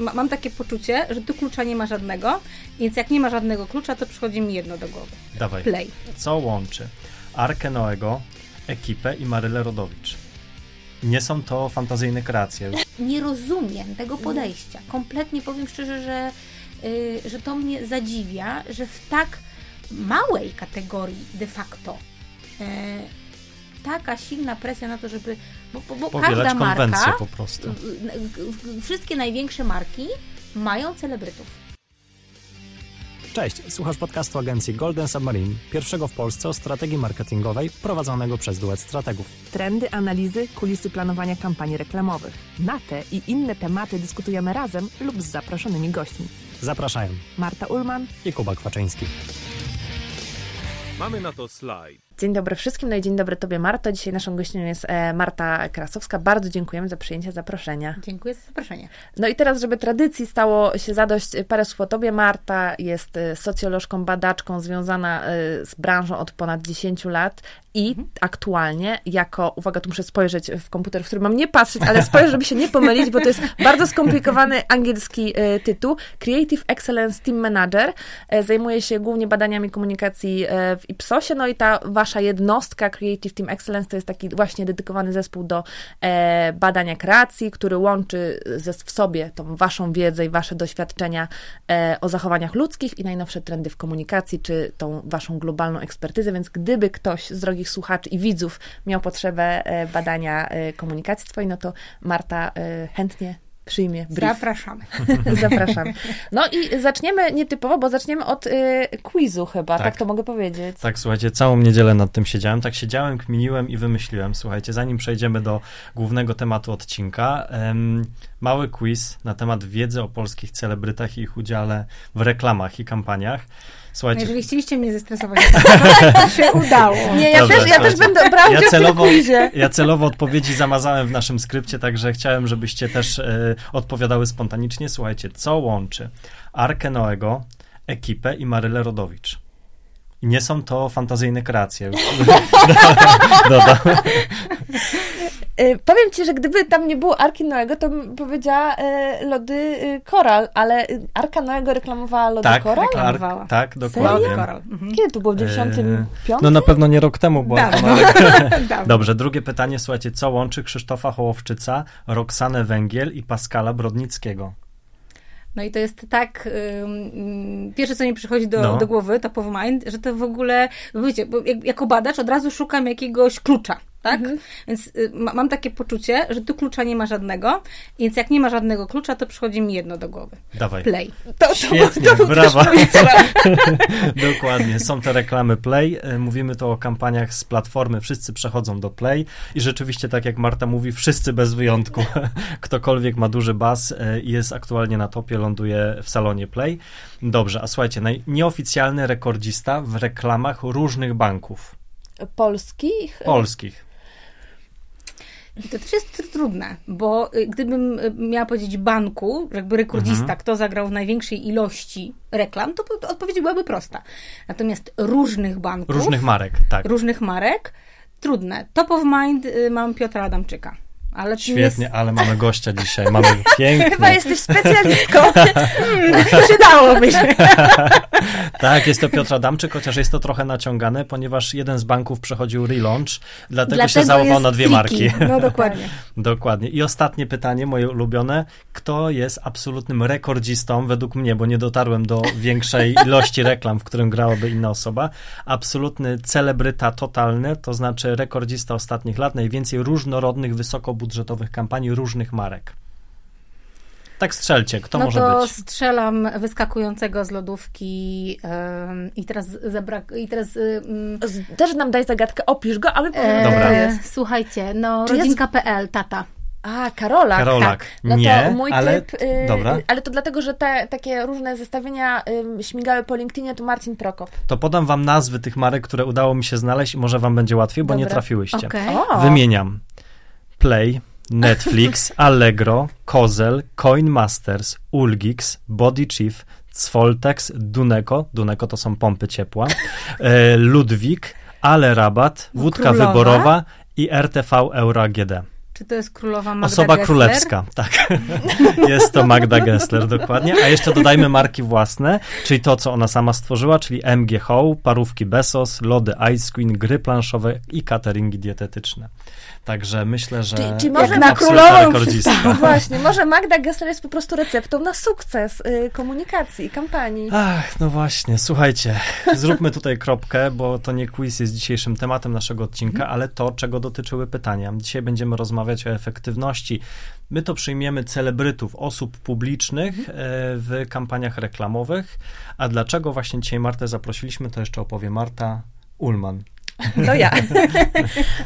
ma, mam takie poczucie, że tu klucza nie ma żadnego, więc jak nie ma żadnego klucza, to przychodzi mi jedno do głowy. Dawaj. Play. Co łączy Arkę Noego, ekipę i Marylę Rodowicz? Nie są to fantazyjne kreacje. Nie rozumiem tego podejścia. Kompletnie powiem szczerze, że, y, że to mnie zadziwia, że w tak małej kategorii de facto y, taka silna presja na to, żeby. Bo, bo, bo Powielać każda marka, po prostu. wszystkie największe marki mają celebrytów. Cześć, słuchasz podcastu agencji Golden Submarine, pierwszego w Polsce o strategii marketingowej prowadzonego przez duet strategów. Trendy, analizy, kulisy planowania kampanii reklamowych. Na te i inne tematy dyskutujemy razem lub z zaproszonymi gośćmi. Zapraszają Marta Ulman. i Kuba Kwaczyński. Mamy na to slajd. Dzień dobry wszystkim, no i dzień dobry Tobie Marto. Dzisiaj naszą gościnią jest e, Marta Krasowska. Bardzo dziękujemy za przyjęcie zaproszenia. Dziękuję za zaproszenie. No i teraz, żeby tradycji stało się zadość, parę słów o Tobie. Marta jest e, socjolożką, badaczką związana e, z branżą od ponad 10 lat i aktualnie jako, uwaga, tu muszę spojrzeć w komputer, w którym mam nie patrzeć, ale spojrzę, żeby się nie pomylić, bo to jest bardzo skomplikowany angielski tytuł. Creative Excellence Team Manager. Zajmuje się głównie badaniami komunikacji w Ipsosie, no i ta wasza jednostka Creative Team Excellence to jest taki właśnie dedykowany zespół do e, badania kreacji, który łączy ze, w sobie tą waszą wiedzę i wasze doświadczenia e, o zachowaniach ludzkich i najnowsze trendy w komunikacji, czy tą waszą globalną ekspertyzę, więc gdyby ktoś z drogich słuchaczy i widzów miał potrzebę e, badania e, komunikacji twojej, no to Marta e, chętnie przyjmie brief. Zapraszamy. Zapraszam. No i zaczniemy nietypowo, bo zaczniemy od y, quizu chyba, tak. Tak. to mogę powiedzieć. Tak, słuchajcie, całą niedzielę nad tym siedziałem. Tak siedziałem, kminiłem i wymyśliłem. Słuchajcie, zanim przejdziemy do głównego tematu odcinka, mały quiz na temat wiedzy o polskich celebrytach i ich udziale w reklamach i kampaniach. Słuchajcie, Jeżeli chcieliście mnie zestresować, to się udało. Nie, ja Dobrze, też, ja też będę brała ja udział w tym celowo, quizie. ja celowo odpowiedzi zamazałem w naszym skrypcie, także chciałem, żebyście też e, odpowiadały spontanicznie. Słuchajcie, co łączy Arkę Noego, ekipę i Marylę Rodowicz? I nie są to fantazyjne kreacje. Dodam. Y, powiem ci, że gdyby tam nie było Arki Noego, to bym powiedziała y, lody y, Koral, ale Arka Noego reklamowała lody Tak, Koral? reklamowała. Tak, dokładnie. Lody Coral. Mhm. Kiedy to było? W 95? No na pewno nie rok temu. Dawno. Dawno. Dobrze, drugie pytanie, słuchajcie, co łączy Krzysztofa Hołowczyca, Roxanę Węgiel i Pascala Brodnickiego? No i to jest tak, ym, pierwsze co mi przychodzi do, No. do głowy, top of mind, że to w ogóle, bo wiecie, bo jak, jako badacz od razu szukam jakiegoś klucza, tak? Więc y, ma, mam takie poczucie, że tu klucza nie ma żadnego, więc jak nie ma żadnego klucza, to przychodzi mi jedno do głowy. Dawaj. Play. To, to, Świetnie, to był brawa. Dokładnie, są te reklamy Play. E, Mówimy tu o kampaniach z platformy, wszyscy przechodzą do Play i rzeczywiście, tak jak Marta mówi, wszyscy bez wyjątku. Ktokolwiek ma duży bas i jest aktualnie na topie, ląduje w salonie Play. Dobrze, a słuchajcie, naj- nieoficjalny rekordzista w reklamach różnych banków Polskich? polskich. I to też jest trudne, bo y, gdybym y, miała powiedzieć banku, że jakby rekordzista, Mhm. kto zagrał w największej ilości reklam, to, to odpowiedź byłaby prosta. Natomiast różnych banków, Różnych marek, tak. różnych marek, trudne. Top of mind y, mam Piotra Adamczyka. Ale Świetnie, Jest, ale mamy gościa dzisiaj, mamy piękny. Chyba jesteś specjalistką. Hmm, przydałoby się. Tak, jest to Piotr Adamczyk, chociaż jest to trochę naciągane, ponieważ jeden z banków przechodził relaunch, dlatego, się załował na dwie marki. No dokładnie. Dokładnie. I ostatnie pytanie, moje ulubione. Kto jest absolutnym rekordzistą, według mnie, bo nie dotarłem do większej ilości reklam, w którym grałaby inna osoba. Absolutny celebryta totalny, to znaczy rekordzista ostatnich lat, najwięcej różnorodnych, wysokobudżetowych kampanii różnych marek. Tak strzelcie, kto no może to być? strzelam wyskakującego z lodówki ym, i teraz zabrak... I teraz... Też nam daj zagadkę, opisz go, a my powiemy, Dobra. jest. Słuchajcie, no Czy jest- rodzinka.pl, tata. A, Karolak. Karolak. Tak. No Nie, to mój ale- typ, y, dobra. ale to dlatego, że te takie różne zestawienia y, śmigały po LinkedInie, to Marcin Prokop. To podam wam nazwy tych marek, które udało mi się znaleźć i może wam będzie łatwiej, bo nie Dobra. trafiłyście. Okej. O, Wymieniam. Play, Netflix, Allegro, Kozel, Coinmasters, Ulgix, Body Chief, Svoltex, Duneco, Duneco to są pompy ciepła, e, Ludwik, Ale Rabat, Wódka Królowa. Wyborowa i RTV Euro AGD. Czy to jest królowa Magda Osoba Gessler? królewska, tak. Jest to Magda Gessler, dokładnie. A jeszcze dodajmy marki własne, czyli to, co ona sama stworzyła, czyli MG parówki Besos, lody Ice Queen, gry planszowe i cateringi dietetyczne. Także myślę, że Czy- czy może na królową. No właśnie, może Magda Gessler jest po prostu receptą na sukces y, komunikacji i kampanii. Ach, no właśnie, słuchajcie, zróbmy tutaj kropkę, bo to nie quiz jest dzisiejszym tematem naszego odcinka, ale to, czego dotyczyły pytania. Dzisiaj będziemy rozmawiać o efektywności. My to przyjmiemy celebrytów, osób publicznych e, w kampaniach reklamowych. A dlaczego właśnie dzisiaj Martę zaprosiliśmy, to jeszcze opowie Marta Ullman. To ja.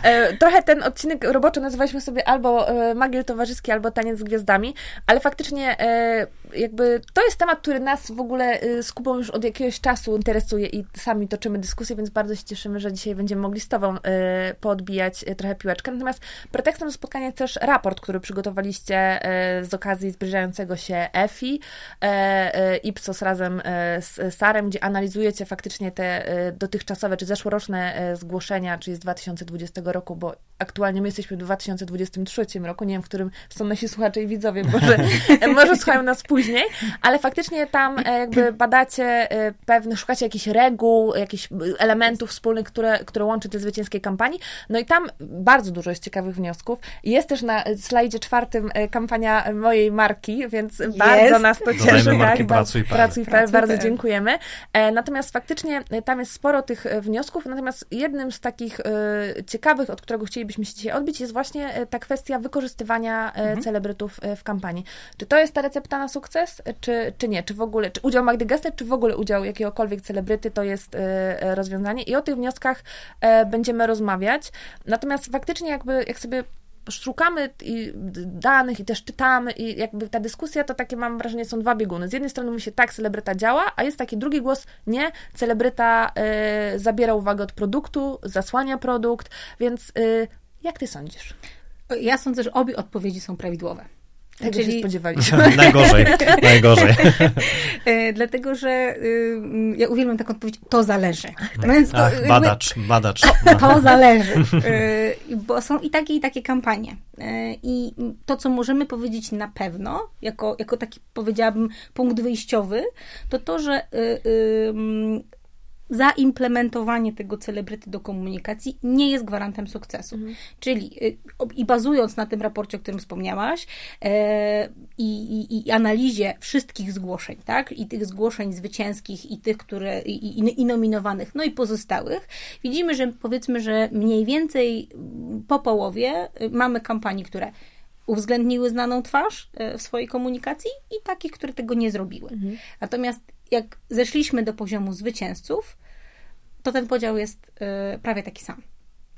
E, Trochę ten odcinek roboczy nazywaliśmy sobie albo e, Magiel Towarzyski, albo Taniec z Gwiazdami, ale faktycznie e, jakby to jest temat, który nas w ogóle e, z Kubą już od jakiegoś czasu interesuje i sami toczymy dyskusję, więc bardzo się cieszymy, że dzisiaj będziemy mogli z Tobą poodbijać trochę piłeczkę. Natomiast pretekstem do spotkania jest też raport, który przygotowaliście z okazji zbliżającego się EFI, Ipsos razem z Sarem, gdzie analizujecie faktycznie te dotychczasowe czy zeszłoroczne e, zgłoszenia, czyli z 2020 roku, bo aktualnie my jesteśmy w 2023 roku, nie wiem, w którym są nasi słuchacze i widzowie, może, może słuchają nas później, ale faktycznie tam e, jakby badacie e, pewne, szukacie jakichś reguł, jakichś elementów wspólnych, które, które łączy te zwycięskie kampanii, no i tam bardzo dużo jest ciekawych wniosków. Jest też na slajdzie czwartym e, kampania mojej marki, więc bardzo nas to Dodajmy cieszy. marki tak, Pracuj.pl. Pracuj.pl, Pracuj.pl. bardzo dziękujemy. E, Natomiast faktycznie e, tam jest sporo tych e, wniosków, natomiast jednym z takich e, ciekawych, od którego chcielibyśmy się dzisiaj odbić, jest właśnie e, ta kwestia wykorzystywania e, celebrytów e, w kampanii. Czy to jest ta recepta na sukces, czy, czy nie? Czy w ogóle, czy udział Magdy Gessler, czy w ogóle udział jakiegokolwiek celebryty to jest rozwiązanie? I o tych wnioskach będziemy rozmawiać. Natomiast faktycznie jakby, jak sobie szukamy i danych i też czytamy i jakby ta dyskusja to takie mam wrażenie są dwa bieguny. Z jednej strony mówi się tak, celebryta działa, a jest taki drugi głos, nie, celebryta y, zabiera uwagę od produktu, zasłania produkt, więc y, jak ty sądzisz? Ja sądzę, że obie odpowiedzi są prawidłowe. Tego się Czyli- spodziewaliśmy. najgorzej, najgorzej. E, dlatego, że y, ja uwielbiam taką odpowiedź, to zależy. No więc to, Ach, jakby- badacz, badacz. No. To zależy, Y, bo są i takie, i takie kampanie. Y, I to, co możemy powiedzieć na pewno, jako, jako taki, powiedziałabym, punkt wyjściowy, to to, że y, y, mm, zaimplementowanie tego celebryty do komunikacji nie jest gwarantem sukcesu. Czyli y, i bazując na tym raporcie, o którym wspomniałaś e, i, i, analizie wszystkich zgłoszeń, tak, i tych zgłoszeń zwycięskich, i tych, które, i, i, i nominowanych, no i pozostałych, widzimy, że powiedzmy, że mniej więcej mm, po połowie y, mamy kampanii, które uwzględniły znaną twarz e, w swojej komunikacji i takich, które tego nie zrobiły. Natomiast jak zeszliśmy do poziomu zwycięzców, to ten podział jest e, prawie taki sam.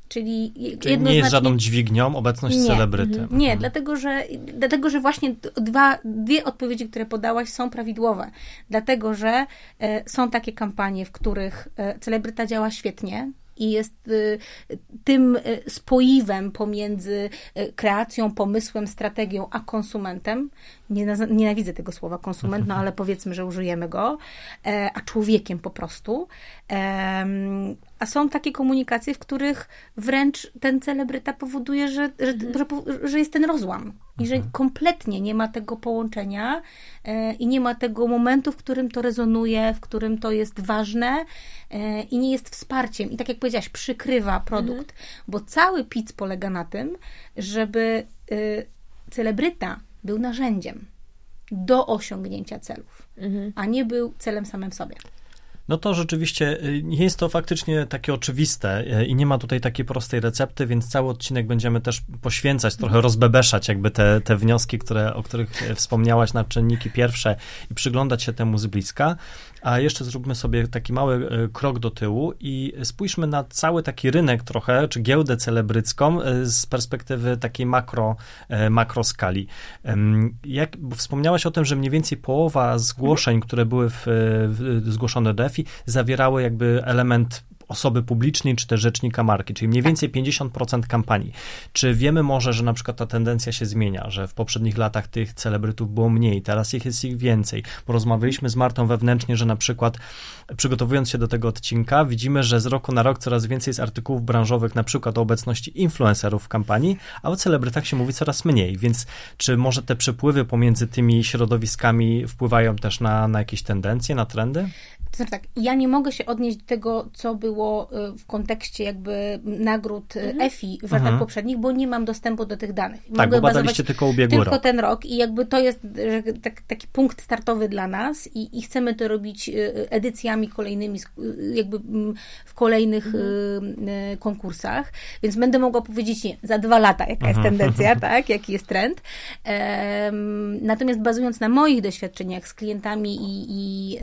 Czyli, Czyli nie jest żadną dźwignią obecność Nie. celebryty. Mhm. Nie, dlatego że, dlatego, że właśnie dwa, dwie odpowiedzi, które podałaś, są prawidłowe. Dlatego, że e, są takie kampanie, w których e, celebryta działa świetnie i jest e, tym e, spoiwem pomiędzy e, kreacją, pomysłem, strategią, a konsumentem. Nienawidzę tego słowa konsument, no ale powiedzmy, że użyjemy go, e, a człowiekiem po prostu. A są takie komunikacje, w których wręcz ten celebryta powoduje, że, że, że, po- że jest ten rozłam i że kompletnie nie ma tego połączenia e, i nie ma tego momentu, w którym to rezonuje, w którym to jest ważne e, i nie jest wsparciem. I tak jak powiedziałaś, przykrywa produkt, bo cały pic polega na tym, żeby e, celebryta był narzędziem do osiągnięcia celów, a nie był celem samym sobie. No to rzeczywiście y, nie jest to faktycznie takie oczywiste y, i nie ma tutaj takiej prostej recepty, więc cały odcinek będziemy też poświęcać, trochę rozbebeszać jakby te, te wnioski, które, o których e, wspomniałaś na czynniki pierwsze i przyglądać się temu z bliska. A jeszcze zróbmy sobie taki mały e, krok do tyłu i spójrzmy na cały taki rynek trochę, czy giełdę celebrycką e, z perspektywy takiej makro, e, makroskali. Jak, wspomniałaś o tym, że mniej więcej połowa zgłoszeń, które były w, w, zgłoszone do EFI, zawierały jakby element osoby publicznej, czy też rzecznika marki, czyli mniej więcej 50% kampanii. Czy wiemy może, że na przykład ta tendencja się zmienia, że w poprzednich latach tych celebrytów było mniej, teraz ich jest ich więcej, bo rozmawialiśmy z Martą wewnętrznie, że na przykład przygotowując się do tego odcinka, widzimy, że z roku na rok coraz więcej jest artykułów branżowych, na przykład o obecności influencerów w kampanii, a o celebrytach się mówi coraz mniej, więc czy może te przepływy pomiędzy tymi środowiskami wpływają też na, na jakieś tendencje, na trendy? To znaczy tak, ja nie mogę się odnieść do tego, co było y, w kontekście jakby nagród y, Mhm. EFI w latach poprzednich, bo nie mam dostępu do tych danych. Mhm. Tak, mogę bo badaliście tylko ubiegły tylko rok. ten rok i jakby to jest tak, taki punkt startowy dla nas i, i chcemy to robić y, edycjami kolejnymi, jakby mm, w kolejnych Mhm. y, y, konkursach, więc będę mogła powiedzieć nie, za dwa lata, jaka jest Mhm. tendencja, tak, jaki jest trend. Natomiast bazując na moich doświadczeniach z klientami i, i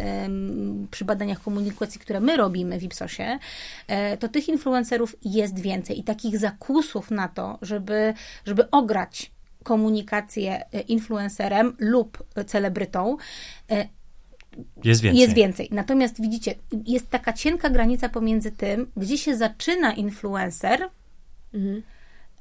przy badaniach komunikacji, które my robimy w Ipsosie, e, to tych influencerów jest więcej i takich zakusów na to, żeby, żeby ograć komunikację e, influencerem lub celebrytą, e, Jest więcej. jest więcej. Natomiast widzicie, jest taka cienka granica pomiędzy tym, gdzie się zaczyna influencer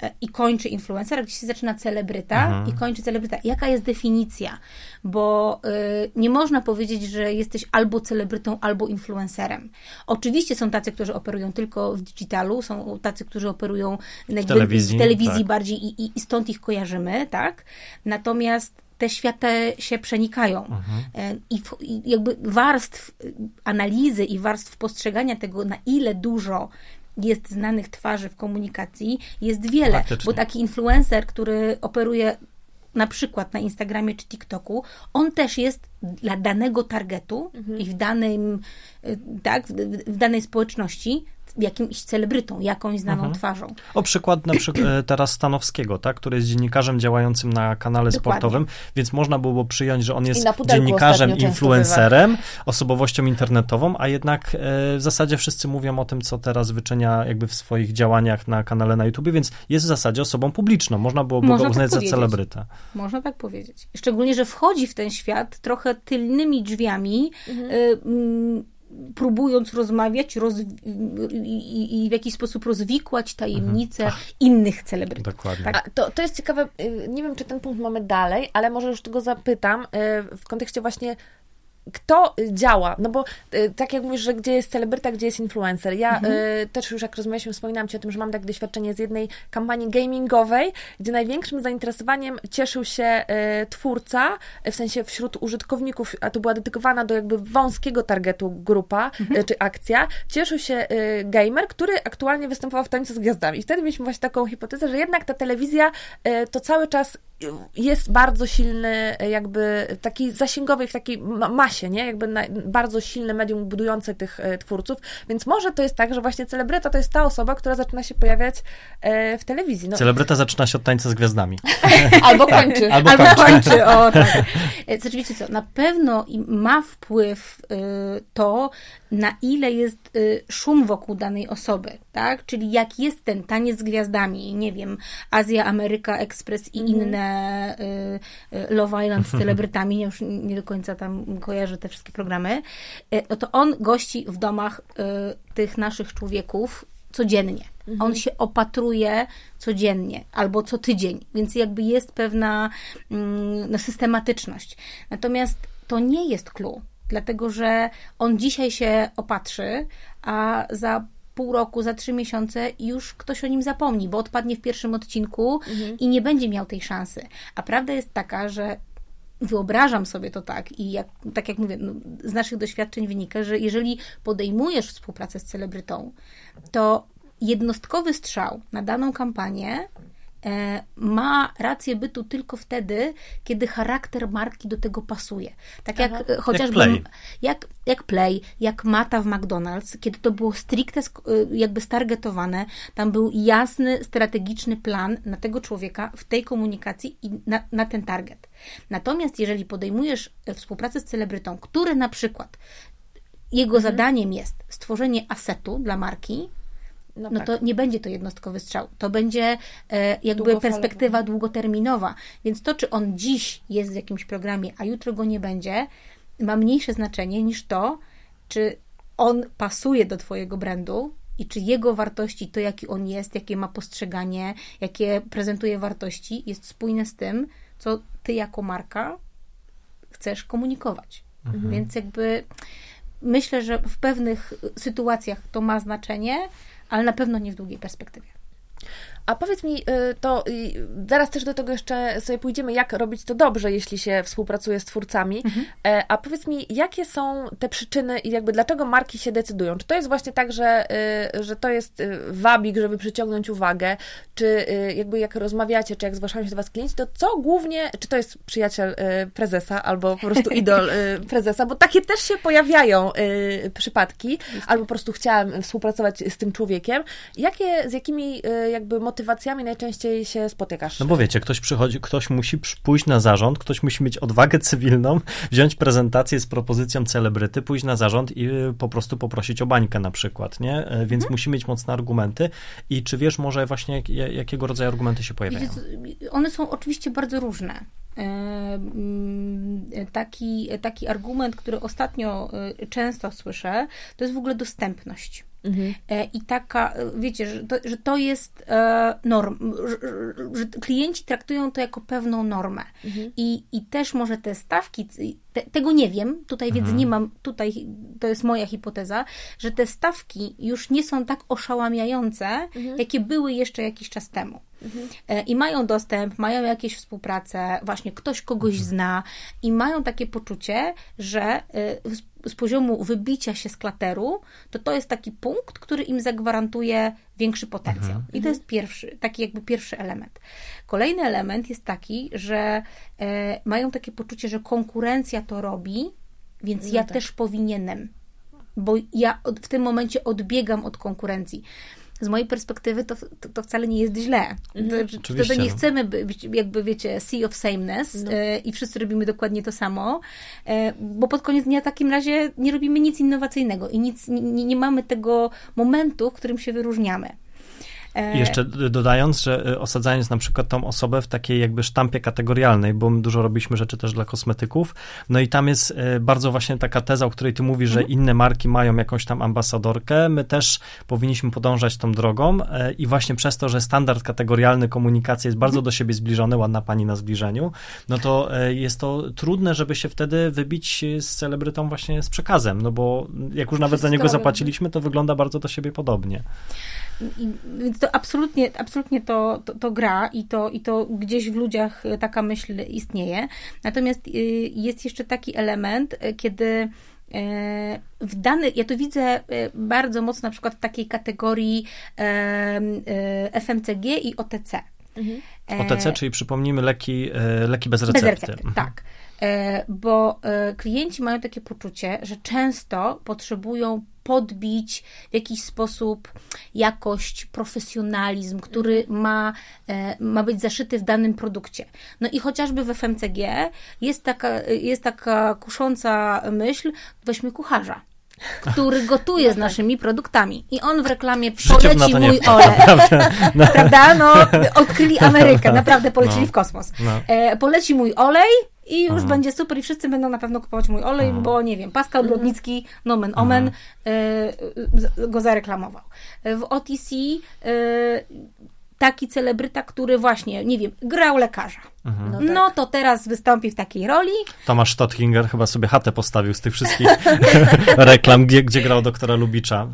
e, i kończy influencer, a gdzie się zaczyna celebryta i kończy celebryta. Jaka jest definicja? Bo y, nie można powiedzieć, że jesteś albo celebrytą, albo influencerem. Oczywiście są tacy, którzy operują tylko w digitalu, są tacy, którzy operują jakby telewizji, w telewizji tak. bardziej i, i, i stąd ich kojarzymy, tak? Natomiast te światy się przenikają. E, I, w, I jakby warstw y, analizy i warstw postrzegania tego, na ile dużo jest znanych twarzy w komunikacji, jest wiele. Faktycznie. Bo taki influencer, który operuje na przykład na Instagramie czy TikToku, on też jest dla danego targetu i w danym, y, tak, w, w danej społeczności jakimś celebrytą, jakąś znaną twarzą. O przykład na przykład e, teraz Stanowskiego, tak, który jest dziennikarzem działającym na kanale Dokładnie. sportowym, więc można było przyjąć, że on jest dziennikarzem, influencerem, osobowością internetową, a jednak e, w zasadzie wszyscy mówią o tym, co teraz wyczynia jakby w swoich działaniach na kanale na YouTube, więc jest w zasadzie osobą publiczną. Można byłoby Można go tak uznać za powiedzieć. celebrytę. Można tak powiedzieć. Szczególnie, że wchodzi w ten świat trochę tylnymi drzwiami, y, mm, próbując rozmawiać roz, i, i, w jakiś sposób rozwikłać tajemnice innych celebrytów. Dokładnie. Tak. A to, to jest ciekawe, y, nie wiem, czy ten punkt mamy dalej, ale może już tego zapytam y, w kontekście właśnie kto y, działa, no bo y, tak jak mówisz, że gdzie jest celebryta, gdzie jest influencer. Ja y, też już jak rozmawialiśmy, wspominałam Ci o tym, że mam takie doświadczenie z jednej kampanii gamingowej, gdzie największym zainteresowaniem cieszył się y, twórca, y, w sensie wśród użytkowników, a to była dedykowana do jakby wąskiego targetu grupa y, czy akcja, cieszył się y, gamer, który aktualnie występował w Tańcu z Gwiazdami. I wtedy mieliśmy właśnie taką hipotezę, że jednak ta telewizja y, to cały czas jest bardzo silny, jakby taki zasięgowy, w takiej ma- masie, nie? Jakby na, bardzo silne medium budujące tych e, twórców, więc może to jest tak, że właśnie celebryta to jest ta osoba, która zaczyna się pojawiać e, w telewizji. No, Celebryta zaczyna się od tańca z gwiazdami. albo kończy. Albo Albo kończy. kończy, o tak. E, Znaczy, wiecie co, na pewno i ma wpływ y, to, na ile jest y, szum wokół danej osoby, tak? Czyli jak jest ten taniec z gwiazdami, nie wiem, Azja, Ameryka, Express i inne y, y, Love Island z celebrytami, ja już nie do końca tam kojarzę te wszystkie programy, y, no to on gości w domach tych naszych człowieków codziennie. On się opatruje codziennie albo co tydzień, więc jakby jest pewna mm, no, systematyczność. Natomiast to nie jest clue, dlatego że on dzisiaj się opatrzy, a za pół roku, za trzy miesiące już ktoś o nim zapomni, bo odpadnie w pierwszym odcinku i nie będzie miał tej szansy. A prawda jest taka, że wyobrażam sobie to tak i jak, tak jak mówię, no, z naszych doświadczeń wynika, że jeżeli podejmujesz współpracę z celebrytą, to jednostkowy strzał na daną kampanię ma rację bytu tylko wtedy, kiedy charakter marki do tego pasuje. Tak jak e, chociażby Play. jak, jak Play, jak Mata w McDonald's, kiedy to było stricte y, jakby stargetowane, tam był jasny, strategiczny plan na tego człowieka w tej komunikacji i na, na ten target. Natomiast jeżeli podejmujesz e, współpracę z celebrytą, który na przykład jego zadaniem jest stworzenie asetu dla marki, No, no tak. to nie będzie to jednostkowy strzał. To będzie e, jakby perspektywa długoterminowa. Więc to, czy on dziś jest w jakimś programie, a jutro go nie będzie, ma mniejsze znaczenie niż to, czy on pasuje do Twojego brandu i czy jego wartości, to jaki on jest, jakie ma postrzeganie, jakie prezentuje wartości, jest spójne z tym, co Ty jako marka chcesz komunikować. Mhm. Więc jakby myślę, że w pewnych sytuacjach to ma znaczenie, ale na pewno nie w długiej perspektywie. A powiedz mi, y, to zaraz też do tego jeszcze sobie pójdziemy, jak robić to dobrze, jeśli się współpracuje z twórcami. Mhm. E, a powiedz mi, jakie są te przyczyny i jakby dlaczego marki się decydują? Czy to jest właśnie tak, że, y, że to jest y, wabik, żeby przyciągnąć uwagę? Czy jakby jak rozmawiacie, czy jak zgłaszają się do Was klienci, to co głównie, czy to jest przyjaciel prezesa albo po prostu idol prezesa? Bo takie też się pojawiają przypadki, albo po prostu chciałam współpracować z tym człowiekiem. Jakie, z jakimi jakby motywacjami najczęściej się spotykasz? No bo wiecie, ktoś przychodzi, ktoś musi pójść na zarząd, ktoś musi mieć odwagę cywilną, wziąć prezentację z propozycją celebryty, pójść na zarząd i y, po prostu poprosić o bańkę na przykład, nie? E, więc mhm. musi mieć mocne argumenty. I czy wiesz może właśnie, jak, jakiego rodzaju argumenty się pojawiają? One są oczywiście bardzo różne. E, mm, taki, taki argument, który ostatnio y, często słyszę, to jest w ogóle dostępność. Mhm. E, I taka, wiecie, że to, że to jest e, norm, że, że, klienci traktują to jako pewną normę. Mhm. I, I też może te stawki, te, tego nie wiem, tutaj mhm. wiedzy nie mam, tutaj to jest moja hipoteza, że te stawki już nie są tak oszałamiające, mhm. jakie były jeszcze jakiś czas temu. Mhm. E, I mają dostęp, mają jakieś współpracę, właśnie ktoś kogoś mhm. zna i mają takie poczucie, że z poziomu wybicia się z klateru, to to jest taki punkt, który im zagwarantuje większy potencjał. Mhm. I to jest pierwszy, taki jakby pierwszy element. Kolejny element jest taki, że e, mają takie poczucie, że konkurencja to robi, więc no ja tak. też powinienem, bo ja od, w tym momencie odbiegam od konkurencji z mojej perspektywy to, to, to wcale nie jest źle. Mhm. Wtedy nie chcemy być, jakby wiecie, sea of sameness no. e, i wszyscy robimy dokładnie to samo, e, bo pod koniec dnia w takim razie nie robimy nic innowacyjnego i nic, nie, nie mamy tego momentu, w którym się wyróżniamy. I jeszcze dodając, że e, osadzając na przykład tą osobę w takiej jakby sztampie kategorialnej, bo dużo robiliśmy rzeczy też dla kosmetyków, no i tam jest e, bardzo właśnie taka teza, o której ty mówisz, że mhm. inne marki mają jakąś tam ambasadorkę, my też powinniśmy podążać tą drogą e, i właśnie przez to, że standard kategorialny komunikacji jest bardzo mhm. do siebie zbliżony, ładna pani na zbliżeniu, no to jest to trudne, żeby się wtedy wybić z celebrytą właśnie z przekazem, no bo jak już nawet za niego zapłaciliśmy, to wygląda bardzo do siebie podobnie. I, więc to absolutnie, absolutnie to, to, to, gra i to, i to gdzieś w ludziach taka myśl istnieje. Natomiast y, jest jeszcze taki element, y, kiedy y, w dany, ja to widzę bardzo mocno na przykład w takiej kategorii FMCG i OTC. Mhm. OTC, czyli przypomnijmy leki, leki bez recepty. Bez recepty, mhm. tak. Bo klienci mają takie poczucie, że często potrzebują podbić w jakiś sposób jakość, profesjonalizm, który mhm. ma, e, ma być zaszyty w danym produkcie. No i chociażby w FMCG jest taka, jest taka kusząca myśl, weźmy kucharza który gotuje z tak. naszymi produktami. I on w reklamie poleci mój olej. No. Prawda? No, odkryli Amerykę, naprawdę polecili no. w kosmos. No. E, poleci mój olej, i już mhm. będzie super i wszyscy będą na pewno kupować mój olej, mhm. bo nie wiem, Pascal mhm. Brodnicki, nomen omen, y, go zareklamował. W OTC y, taki celebryta, który właśnie, nie wiem, grał lekarza. Mhm. No, tak. no, to teraz wystąpi w takiej roli. Tomasz Stotthinger chyba sobie chatę postawił z tych wszystkich reklam, gdzie, gdzie grał doktora Lubicza.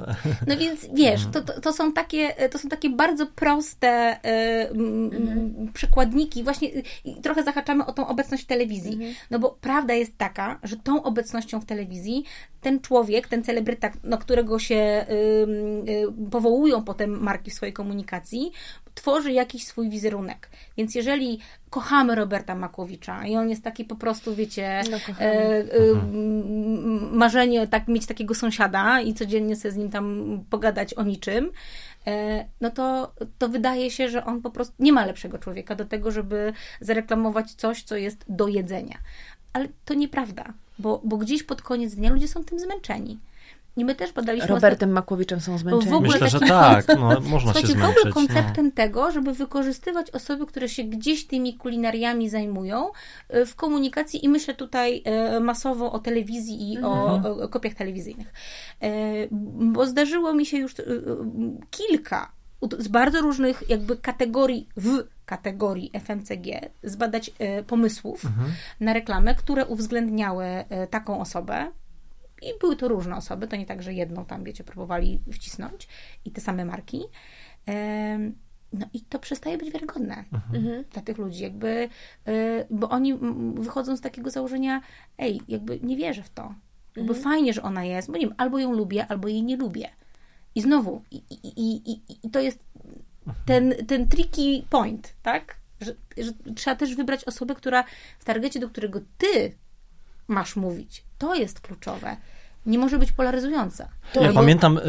no więc wiesz, to, to, to, są, takie, to są takie bardzo proste y, mhm. przykładniki. Właśnie y, trochę zahaczamy o tą obecność w telewizji. Mhm. No bo prawda jest taka, że tą obecnością w telewizji ten człowiek, ten celebryta, na którego się y, y, powołują potem marki w swojej komunikacji, tworzy jakiś swój wizerunek. Więc jeżeli kochamy Roberta Makłowicza i on jest taki po prostu, wiecie, no, e, e, marzenie tak mieć takiego sąsiada i codziennie sobie z nim tam pogadać o niczym, e, no to, to wydaje się, że on po prostu nie ma lepszego człowieka do tego, żeby zareklamować coś, co jest do jedzenia. Ale to nieprawda, bo, bo gdzieś pod koniec dnia ludzie są tym zmęczeni. I my też badaliśmy Robertem Makłowiczem są zmęczeni. w ogóle Myślę, że taki tak, no, można się zmęczyć. był no. konceptem tego, żeby wykorzystywać osoby, które się gdzieś tymi kulinariami zajmują e, w komunikacji i myślę tutaj e, masowo o telewizji i o, Mhm. o, o kopiach telewizyjnych. E, Bo zdarzyło mi się już kilka z bardzo różnych jakby kategorii w kategorii FMCG zbadać pomysłów Mhm. na reklamę, które uwzględniały taką osobę, i były to różne osoby, to nie tak, że jedną tam, wiecie, próbowali wcisnąć i te same marki. No i to przestaje być wiarygodne Mhm. dla tych ludzi, jakby, e, bo oni wychodzą z takiego założenia, ej, jakby nie wierzę w to. Jakby fajnie, że ona jest, bo nie wiem, albo ją lubię, albo jej nie lubię. I znowu, i, i, i, i, i to jest ten, ten tricky point, tak? Że, że trzeba też wybrać osobę, która w targecie, do którego ty masz mówić, to jest kluczowe. Nie może być polaryzująca. To Ja pamiętam, e,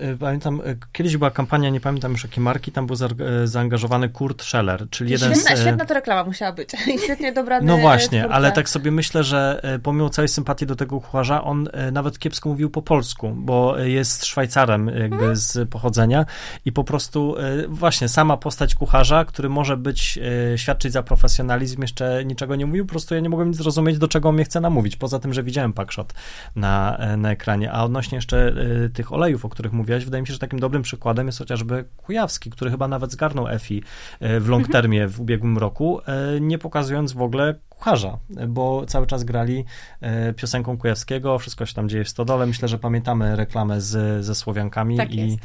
e, pamiętam, e, kiedyś była kampania, nie pamiętam już jakie marki, tam był za- zaangażowany Kurt Scheller, czyli jeden Świetna, z... świetna to reklama musiała być. Świetnie dobrany No właśnie, twórca. ale tak sobie myślę, że pomimo całej sympatii do tego kucharza, on nawet kiepsko mówił po polsku, bo jest Szwajcarem jakby Mhm. z pochodzenia i po prostu właśnie sama postać kucharza, który może być, świadczyć za profesjonalizm, jeszcze niczego nie mówił, po prostu ja nie mogłem nic zrozumieć, do czego on mnie chce namówić, poza tym, że widziałem packshot na, na ekranie, a odnośnie jeszcze e, tych olejów, o których mówiłaś, wydaje mi się, że takim dobrym przykładem jest chociażby Kujawski, który chyba nawet zgarnął EFI e, w long termie w ubiegłym roku, e, nie pokazując w ogóle kucharza, bo cały czas grali e, piosenką Kujawskiego, wszystko się tam dzieje w Stodole, myślę, że pamiętamy reklamę z, ze Słowiankami Tak i, i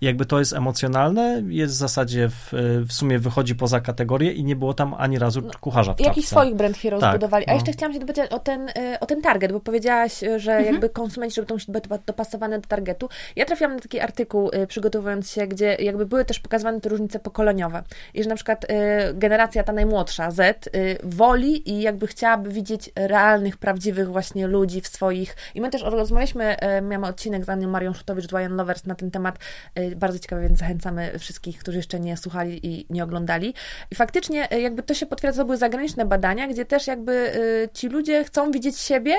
jakby to jest emocjonalne, jest w zasadzie w, w sumie wychodzi poza kategorię i nie było tam ani razu kucharza w czapce. Jakiś swoich brand heroes Tak, budowali. A no. jeszcze chciałam się dopytać o ten, y, o ten target, bo powiedziałaś, że Mhm. jakby konsumenci, żeby to musi być dopasowane do targetu. Ja trafiłam na taki artykuł, przygotowując się, gdzie jakby były też pokazywane te różnice pokoleniowe. I że na przykład generacja ta najmłodsza, Z, woli i jakby chciałaby widzieć realnych, prawdziwych właśnie ludzi w swoich... I my też rozmawialiśmy, y, miałam odcinek z Annią Marią Szutowicz, Dwayne Lovers na ten temat, y, bardzo ciekawy, więc zachęcamy wszystkich, którzy jeszcze nie słuchali i nie oglądali. I faktycznie y, jakby to się potwierdza, były zagraniczne badania, gdzie też jakby ci ludzie chcą widzieć siebie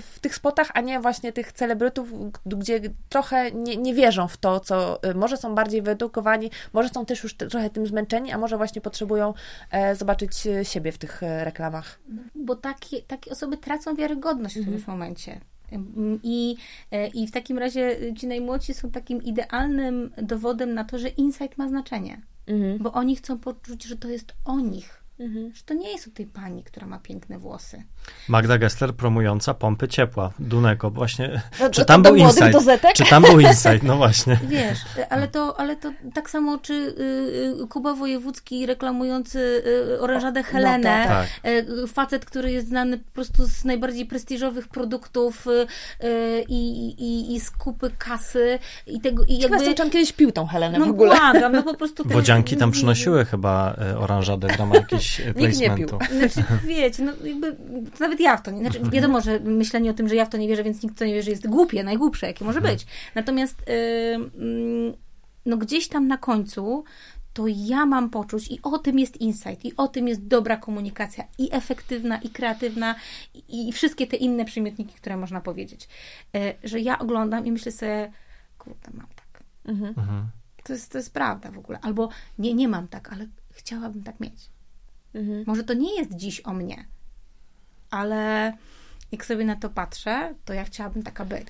w tych spotach, a nie właśnie tych celebrytów, gdzie trochę nie, nie wierzą w to, co może są bardziej wyedukowani, może są też już trochę tym zmęczeni, a może właśnie potrzebują e, zobaczyć e, siebie w tych e, reklamach. bo takie, takie osoby tracą wiarygodność w którymś momencie. Mm, I, I w takim razie ci najmłodsi są takim idealnym dowodem na to, że insight ma znaczenie. Mhm. Bo oni chcą poczuć, że to jest o nich. Mhm. Że to nie jest o tej pani, która ma piękne włosy. Magda Gessler promująca pompy ciepła, Duneko, właśnie, No, czy to- tam to był insight, czy tam był insight, no właśnie. Wiesz, ale to, ale to tak samo, czy y, y, Kuba Wojewódzki reklamujący y, orężadę Helenę, tak. y, facet, który jest znany po prostu z najbardziej prestiżowych produktów y, y, i, i, i z kupy kasy i tego, i jakby... on kiedyś pił tą Helenę No w ogóle. błagam, no po prostu... ten- Wodzianki tam przynosiły chyba oranżadę w ramach jakiejś Nikt nie placementu. Znaczy, wiecie, no jakby, to nawet ja w to nie, znaczy wiadomo, że myślenie o tym, że ja w to nie wierzę, więc nikt w to nie wierzy jest głupie, najgłupsze, jakie może być. Natomiast y, mm, no gdzieś tam na końcu to ja mam poczuć i o tym jest insight, i o tym jest dobra komunikacja, i efektywna, i kreatywna, i, i wszystkie te inne przymiotniki, które można powiedzieć. Y, że ja oglądam i myślę sobie, kurde, mam tak. Mhm. To jest, to jest prawda w ogóle. Albo nie, nie mam tak, ale chciałabym tak mieć. Mhm. Może to nie jest dziś o mnie, ale jak sobie na to patrzę, to ja chciałabym taka być.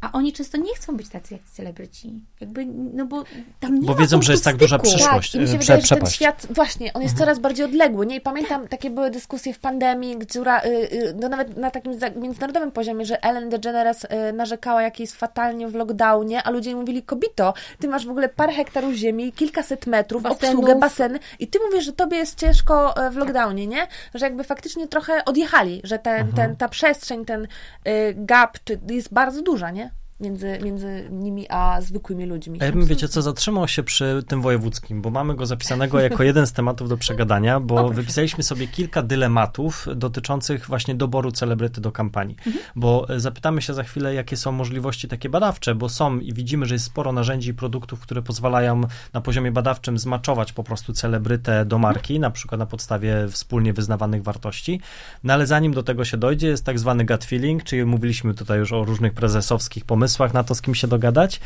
A oni często nie chcą być tacy jak celebryci. Jakby, no bo tam nie Bo ma wiedzą, że jest tak duża przyszłość. Tak, i mi się e, wydaje, że ten świat, właśnie, on jest coraz bardziej odległy, nie? I pamiętam, takie były dyskusje w pandemii, która, y, y, no nawet na takim międzynarodowym poziomie, że Ellen DeGeneres y, narzekała, jak jest fatalnie w lockdownie, a ludzie jej mówili, kobito, ty masz w ogóle parę hektarów ziemi, kilkaset metrów, Basenów. obsługę, baseny i ty mówisz, że tobie jest ciężko w lockdownie, nie? Że jakby faktycznie trochę odjechali, że ten, ten, ta przestrzeń, ten y, gap czy, jest bardzo duża, nie? Między, między nimi a zwykłymi ludźmi. Ja bym, wiecie co, zatrzymał się przy tym wojewódzkim, bo mamy go zapisanego jako jeden z tematów do przegadania, bo wypisaliśmy sobie kilka dylematów dotyczących właśnie doboru celebryty do kampanii. Bo e, zapytamy się za chwilę, jakie są możliwości takie badawcze, bo są i widzimy, że jest sporo narzędzi i produktów, które pozwalają na poziomie badawczym zmaczować po prostu celebrytę do marki, na przykład na podstawie wspólnie wyznawanych wartości. No ale zanim do tego się dojdzie, jest tak zwany gut feeling, czyli mówiliśmy tutaj już o różnych prezesowskich pomysłach, pomysłach na to, z kim się dogadać.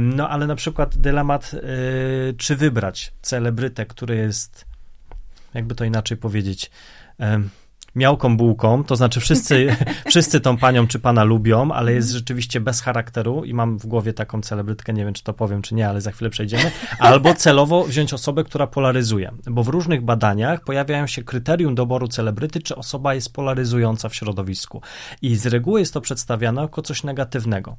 No ale na przykład dylemat, y, czy wybrać celebrytę, który jest, jakby to inaczej powiedzieć, miałką bułką, to znaczy wszyscy, wszyscy tą panią czy pana lubią, ale jest rzeczywiście bez charakteru i mam w głowie taką celebrytkę, nie wiem czy to powiem czy nie, ale za chwilę przejdziemy, albo celowo wziąć osobę, która polaryzuje, bo w różnych badaniach pojawiają się kryterium doboru celebryty, czy osoba jest polaryzująca w środowisku. I z reguły jest to przedstawiane jako coś negatywnego,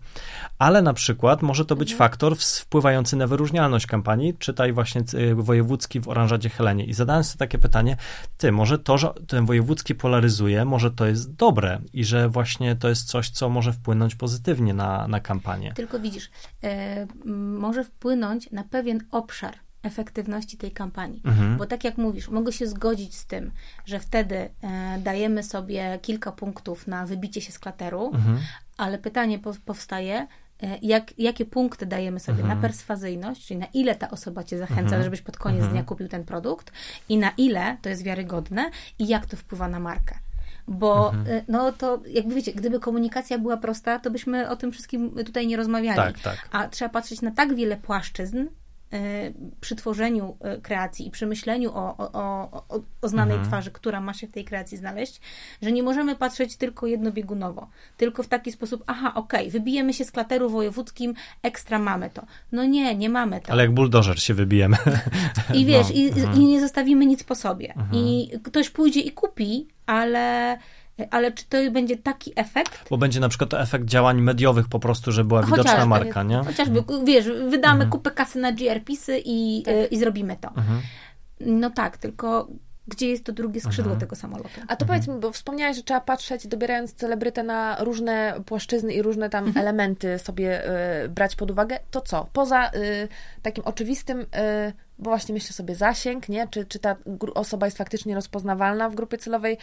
ale na przykład może to być faktor ws- wpływający na wyróżnialność kampanii, czytaj właśnie y, wojewódzki w Oranżadzie Helenie. I zadałem sobie takie pytanie, ty, może to, że ten wojewódzki polaryzuje, może to jest dobre i że właśnie to jest coś, co może wpłynąć pozytywnie na, na kampanię. Tylko widzisz, e, może wpłynąć na pewien obszar efektywności tej kampanii. Mhm. Bo tak jak mówisz, mogę się zgodzić z tym, że wtedy e, dajemy sobie kilka punktów na wybicie się z klateru, Mhm. ale pytanie po, powstaje, jak, jakie punkty dajemy sobie Mhm. na perswazyjność, czyli na ile ta osoba cię zachęca, żebyś pod koniec dnia kupił ten produkt i na ile to jest wiarygodne i jak to wpływa na markę. Bo Mhm. e, no to jakby wiecie, gdyby komunikacja była prosta, to byśmy o tym wszystkim tutaj nie rozmawiali. Tak, tak. A trzeba patrzeć na tak wiele płaszczyzn e, przy tworzeniu e, kreacji i przy myśleniu o, o, o, o- znanej Mhm. twarzy, która ma się w tej kreacji znaleźć, że nie możemy patrzeć tylko jednobiegunowo, tylko w taki sposób, aha, okej, wybijemy się z klateru wojewódzkim, ekstra mamy to. No nie, nie mamy to. Ale jak buldożer się wybijemy. I wiesz, No, i, mhm. i nie zostawimy nic po sobie. I ktoś pójdzie i kupi, ale, ale czy to będzie taki efekt? Bo będzie na przykład to efekt działań mediowych po prostu, że była widoczna Chociażby, marka, nie? Chociażby, wiesz, wydamy kupę kasy na GRPsy i, Tak. y, i zrobimy to. Mhm. No tak, tylko gdzie jest to drugie skrzydło tego samolotu? A to powiedz mi, bo wspomniałeś, że trzeba patrzeć, dobierając celebrytę na różne płaszczyzny i różne tam elementy sobie y, brać pod uwagę. To co? Poza y, takim oczywistym, y, bo właśnie myślę sobie zasięg, nie? Czy, czy ta gru- osoba jest faktycznie rozpoznawalna w grupie celowej?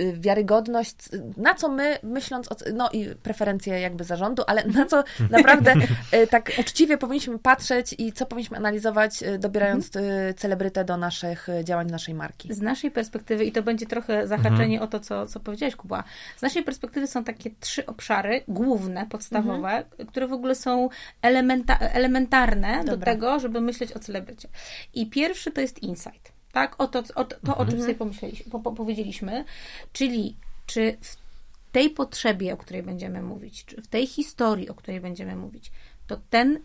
Y, Wiarygodność, c- na co my, myśląc o, no i preferencje jakby zarządu, ale na co naprawdę y, tak uczciwie powinniśmy patrzeć i co powinniśmy analizować, y, dobierając y, celebrytę do naszych y, działań, naszej marki. Z naszej perspektywy, i to będzie trochę zahaczenie o to, co, co powiedziałeś, Kuba, z naszej perspektywy są takie trzy obszary główne, podstawowe, które w ogóle są elementa, elementarne do Dobra. tego, żeby myśleć o celebrycie. I pierwszy to jest insight. Tak, o to, o, to o czym sobie pomyśleliśmy, po, po, powiedzieliśmy, czyli czy w tej potrzebie, o której będziemy mówić, czy w tej historii, o której będziemy mówić, to ten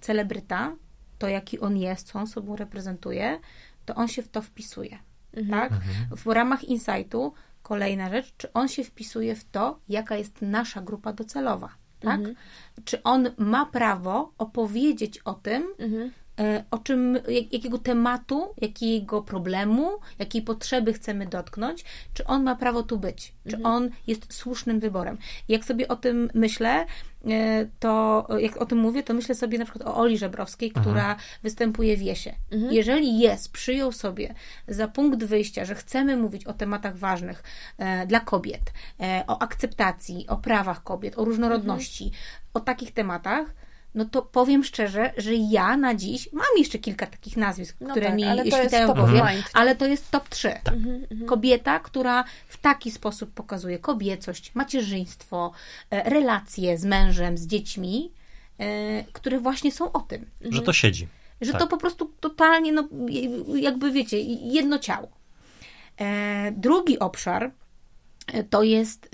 celebryta, to jaki on jest, co on sobą reprezentuje, to on się w to wpisuje. Tak? W ramach insightu kolejna rzecz, czy on się wpisuje w to, jaka jest nasza grupa docelowa. Tak? Czy on ma prawo opowiedzieć o tym, o czym, jak, jakiego tematu, jakiego problemu, jakiej potrzeby chcemy dotknąć, czy on ma prawo tu być, czy on jest słusznym wyborem. Jak sobie o tym myślę, e, to jak o tym mówię, to myślę sobie na przykład o Oli Żebrowskiej, która występuje w Jesie. Jeżeli jest, przyjął sobie za punkt wyjścia, że chcemy mówić o tematach ważnych e, dla kobiet, e, o akceptacji, o prawach kobiet, o różnorodności, o takich tematach, no to powiem szczerze, że ja na dziś mam jeszcze kilka takich nazwisk, No które tak, mi świtają w głowie, ale to jest top 3. Kobieta, która w taki sposób pokazuje kobiecość, macierzyństwo, e, relacje z mężem, z dziećmi, e, które właśnie są o tym. Że to siedzi. Że Tak. to po prostu totalnie, no, jakby wiecie, jedno ciało. E, drugi obszar to jest,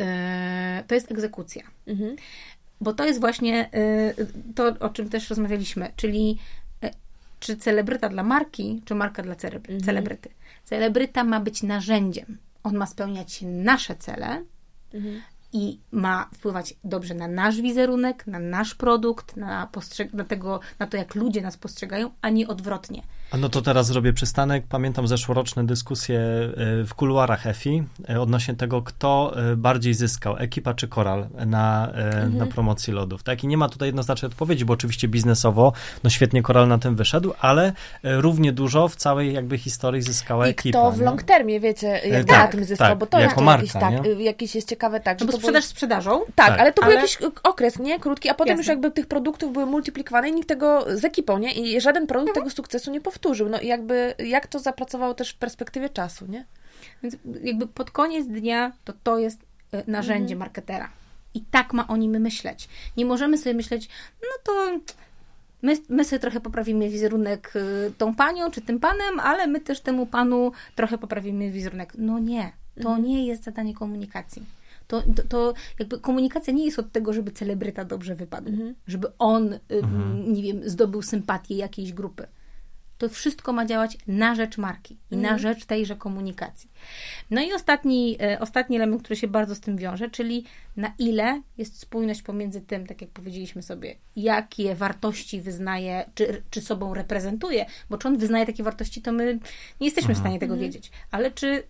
to jest egzekucja. Mhm. Bo to jest właśnie e, to, o czym też rozmawialiśmy, czyli e, czy celebryta dla marki, czy marka dla celebry- celebryty. Celebryta ma być narzędziem. On ma spełniać nasze cele i ma wpływać dobrze na nasz wizerunek, na nasz produkt, na, postrzeg- na, tego, na to, jak ludzie nas postrzegają, a nie odwrotnie. A no to teraz zrobię przystanek. Pamiętam zeszłoroczne dyskusje e, w kuluarach EFI e, odnośnie tego, kto e, bardziej zyskał, ekipa czy koral na, Mhm. na promocji lodów. Tak, i nie ma tutaj jednoznacznej odpowiedzi, bo oczywiście biznesowo, no świetnie koral na tym wyszedł, ale równie dużo w całej jakby historii zyskała I ekipa. kto w nie? long termie, wiecie, jakby tak, na tym zyskał, tak, bo to jako jest marka, jakiś, tak, nie? y, jakiś jest ciekawe tak, No że bo to sprzedaż był, sprzedażą, tak, Tak. ale to Ale- był jakiś okres, nie? Krótki, a potem Jasne. już jakby tych produktów były multiplikowane i nikt tego z ekipą, nie? I żaden produkt Mhm. tego sukcesu nie powtórzył. No i jakby, jak to zapracowało też w perspektywie czasu, nie? Więc jakby pod koniec dnia to to jest e, narzędzie marketera. I tak ma o nim myśleć. Nie możemy sobie myśleć, no to my, my sobie trochę poprawimy wizerunek y, tą panią czy tym panem, ale my też temu panu trochę poprawimy wizerunek. No nie, to Mhm. nie jest zadanie komunikacji. To, to, to jakby komunikacja nie jest od tego, żeby celebryta dobrze wypadł, Mhm. żeby on, y, nie wiem, zdobył sympatię jakiejś grupy. To wszystko ma działać na rzecz marki i na rzecz tejże komunikacji. No i ostatni, e, ostatni element, który się bardzo z tym wiąże, czyli na ile jest spójność pomiędzy tym, tak jak powiedzieliśmy sobie, jakie wartości wyznaje, czy, czy sobą reprezentuje, bo czy on wyznaje takie wartości, to my nie jesteśmy w stanie tego wiedzieć, ale czy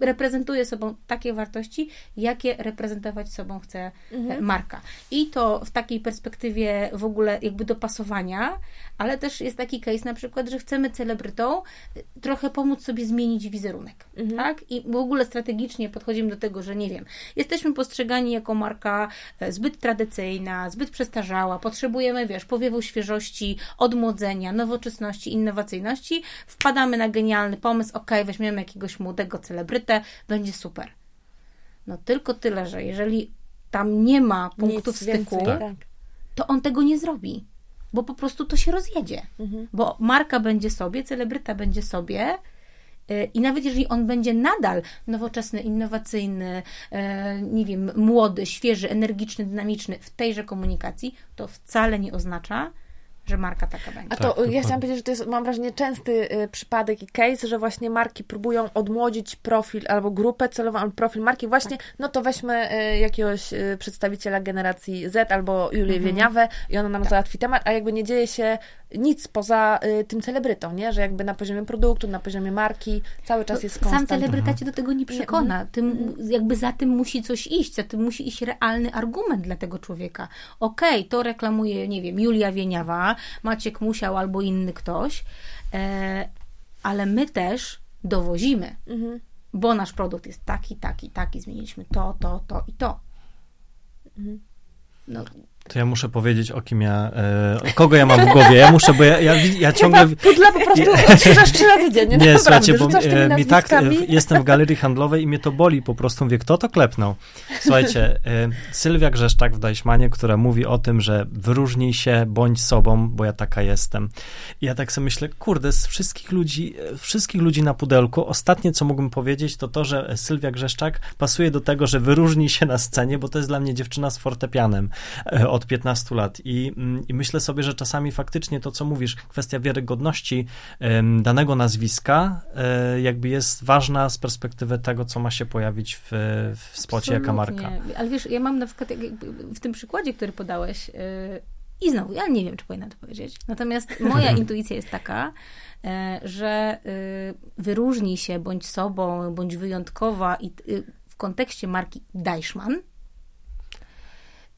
reprezentuje sobą takie wartości, jakie reprezentować sobą chce e, marka. I to w takiej perspektywie w ogóle jakby dopasowania, ale też jest taki case na przykład, że chcemy celebrytą y, trochę pomóc sobie zmienić wizerunek, tak? I w ogóle strategicznie podchodzimy do tego, że nie wiem, jesteśmy postrzegani jako marka e, zbyt tradycyjna, zbyt przestarzała, potrzebujemy, wiesz, powiewu świeżości, odmłodzenia, nowoczesności, innowacyjności, wpadamy na genialny pomysł, ok, weźmiemy jakiegoś młodego celebrytę, będzie super. No tylko tyle, że jeżeli tam nie ma punktów Nic styku, więcej, tak. to on tego nie zrobi, bo po prostu to się rozjedzie. Bo marka będzie sobie, celebryta będzie sobie. y, I nawet jeżeli on będzie nadal nowoczesny, innowacyjny, e, nie wiem, młody, świeży, energiczny, dynamiczny w tejże komunikacji, to wcale nie oznacza, że marka taka będzie. A Tak, to dokładnie. ja chciałam powiedzieć, że to jest, mam wrażenie, częsty y, przypadek i case, że właśnie marki próbują odmłodzić profil albo grupę celową, albo profil marki. Właśnie, no to weźmy y, jakiegoś y, przedstawiciela generacji Z albo Julię Wieniawę i ona nam załatwi temat, a jakby nie dzieje się nic poza y, tym celebrytą, nie? Że jakby na poziomie produktu, na poziomie marki cały czas jest Sam konstant. celebryta cię do tego nie przekona. Tym, jakby za tym musi coś iść, za tym musi iść realny argument dla tego człowieka. Okej, to reklamuje, nie wiem, Julia Wieniawa, Maciek Musiał albo inny ktoś, e, ale my też dowozimy, Mhm. bo nasz produkt jest taki, taki, taki, zmieniliśmy to, to, to i to. No, To ja muszę powiedzieć, o kim ja, e, kogo ja mam w głowie. Ja muszę, bo ja, ja, ja ciągle... Pudla po prostu odświeżasz trzy razy dziennie. Nie, słuchajcie, bo e, mi tak, e, jestem w galerii handlowej i mnie to boli po prostu, mówię, kto to klepnął? Słuchajcie, e, Sylwia Grzeszczak w Deichmanie, która mówi o tym, że wyróżnij się, bądź sobą, bo ja taka jestem. I ja tak sobie myślę, kurde, z wszystkich ludzi, e, wszystkich ludzi na pudelku, ostatnie, co mógłbym powiedzieć, to to, że Sylwia Grzeszczak pasuje do tego, że wyróżni się na scenie, bo to jest dla mnie dziewczyna z fortepianem e, od 15 lat. I, mm, I myślę sobie, że czasami faktycznie to, co mówisz, kwestia wiarygodności danego nazwiska, e, jakby jest ważna z perspektywy tego, co ma się pojawić w, w spocie, jaka marka. Ale wiesz, ja mam na przykład w tym przykładzie, który podałeś, yy, i znowu, ja nie wiem, czy powinnam to powiedzieć. Natomiast moja intuicja jest taka, yy, że wyróżnij się bądź sobą, bądź wyjątkowa i w kontekście marki Deichmann,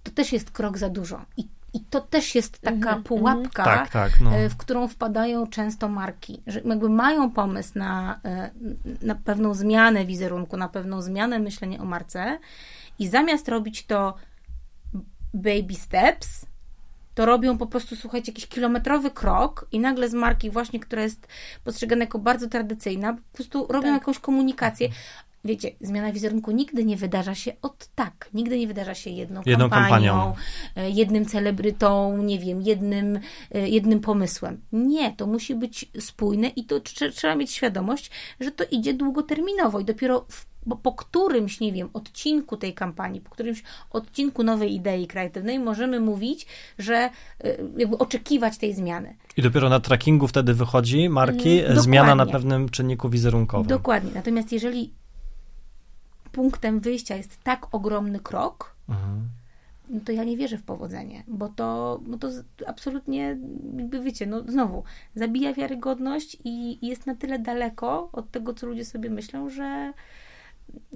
to też jest krok za dużo. I, i to też jest taka Mhm, pułapka, Tak, tak, no. e, w którą wpadają często marki, że jakby mają pomysł na, e, na pewną zmianę wizerunku, na pewną zmianę myślenia o marce i zamiast robić to baby steps, to robią po prostu, słuchajcie, jakiś kilometrowy krok i nagle z marki właśnie, która jest postrzegana jako bardzo tradycyjna, po prostu robią jakąś komunikację. Wiecie, zmiana wizerunku nigdy nie wydarza się od tak. Nigdy nie wydarza się jedną, Jedną kampanią, kampanią. e, jednym celebrytą, nie wiem, jednym, e, jednym pomysłem. Nie, to musi być spójne i to trze- trzeba mieć świadomość, że to idzie długoterminowo i dopiero w, bo po którymś, nie wiem, odcinku tej kampanii, po którymś odcinku nowej idei kreatywnej możemy mówić, że e, jakby oczekiwać tej zmiany. I dopiero na trackingu wtedy wychodzi marki Mhm, e, zmiana na dokładnie. pewnym czynniku wizerunkowym. Dokładnie. Natomiast jeżeli punktem wyjścia jest tak ogromny krok, Mhm. no to ja nie wierzę w powodzenie, bo to, bo to z- absolutnie, jakby wiecie, no znowu, zabija wiarygodność i jest na tyle daleko od tego, co ludzie sobie myślą, że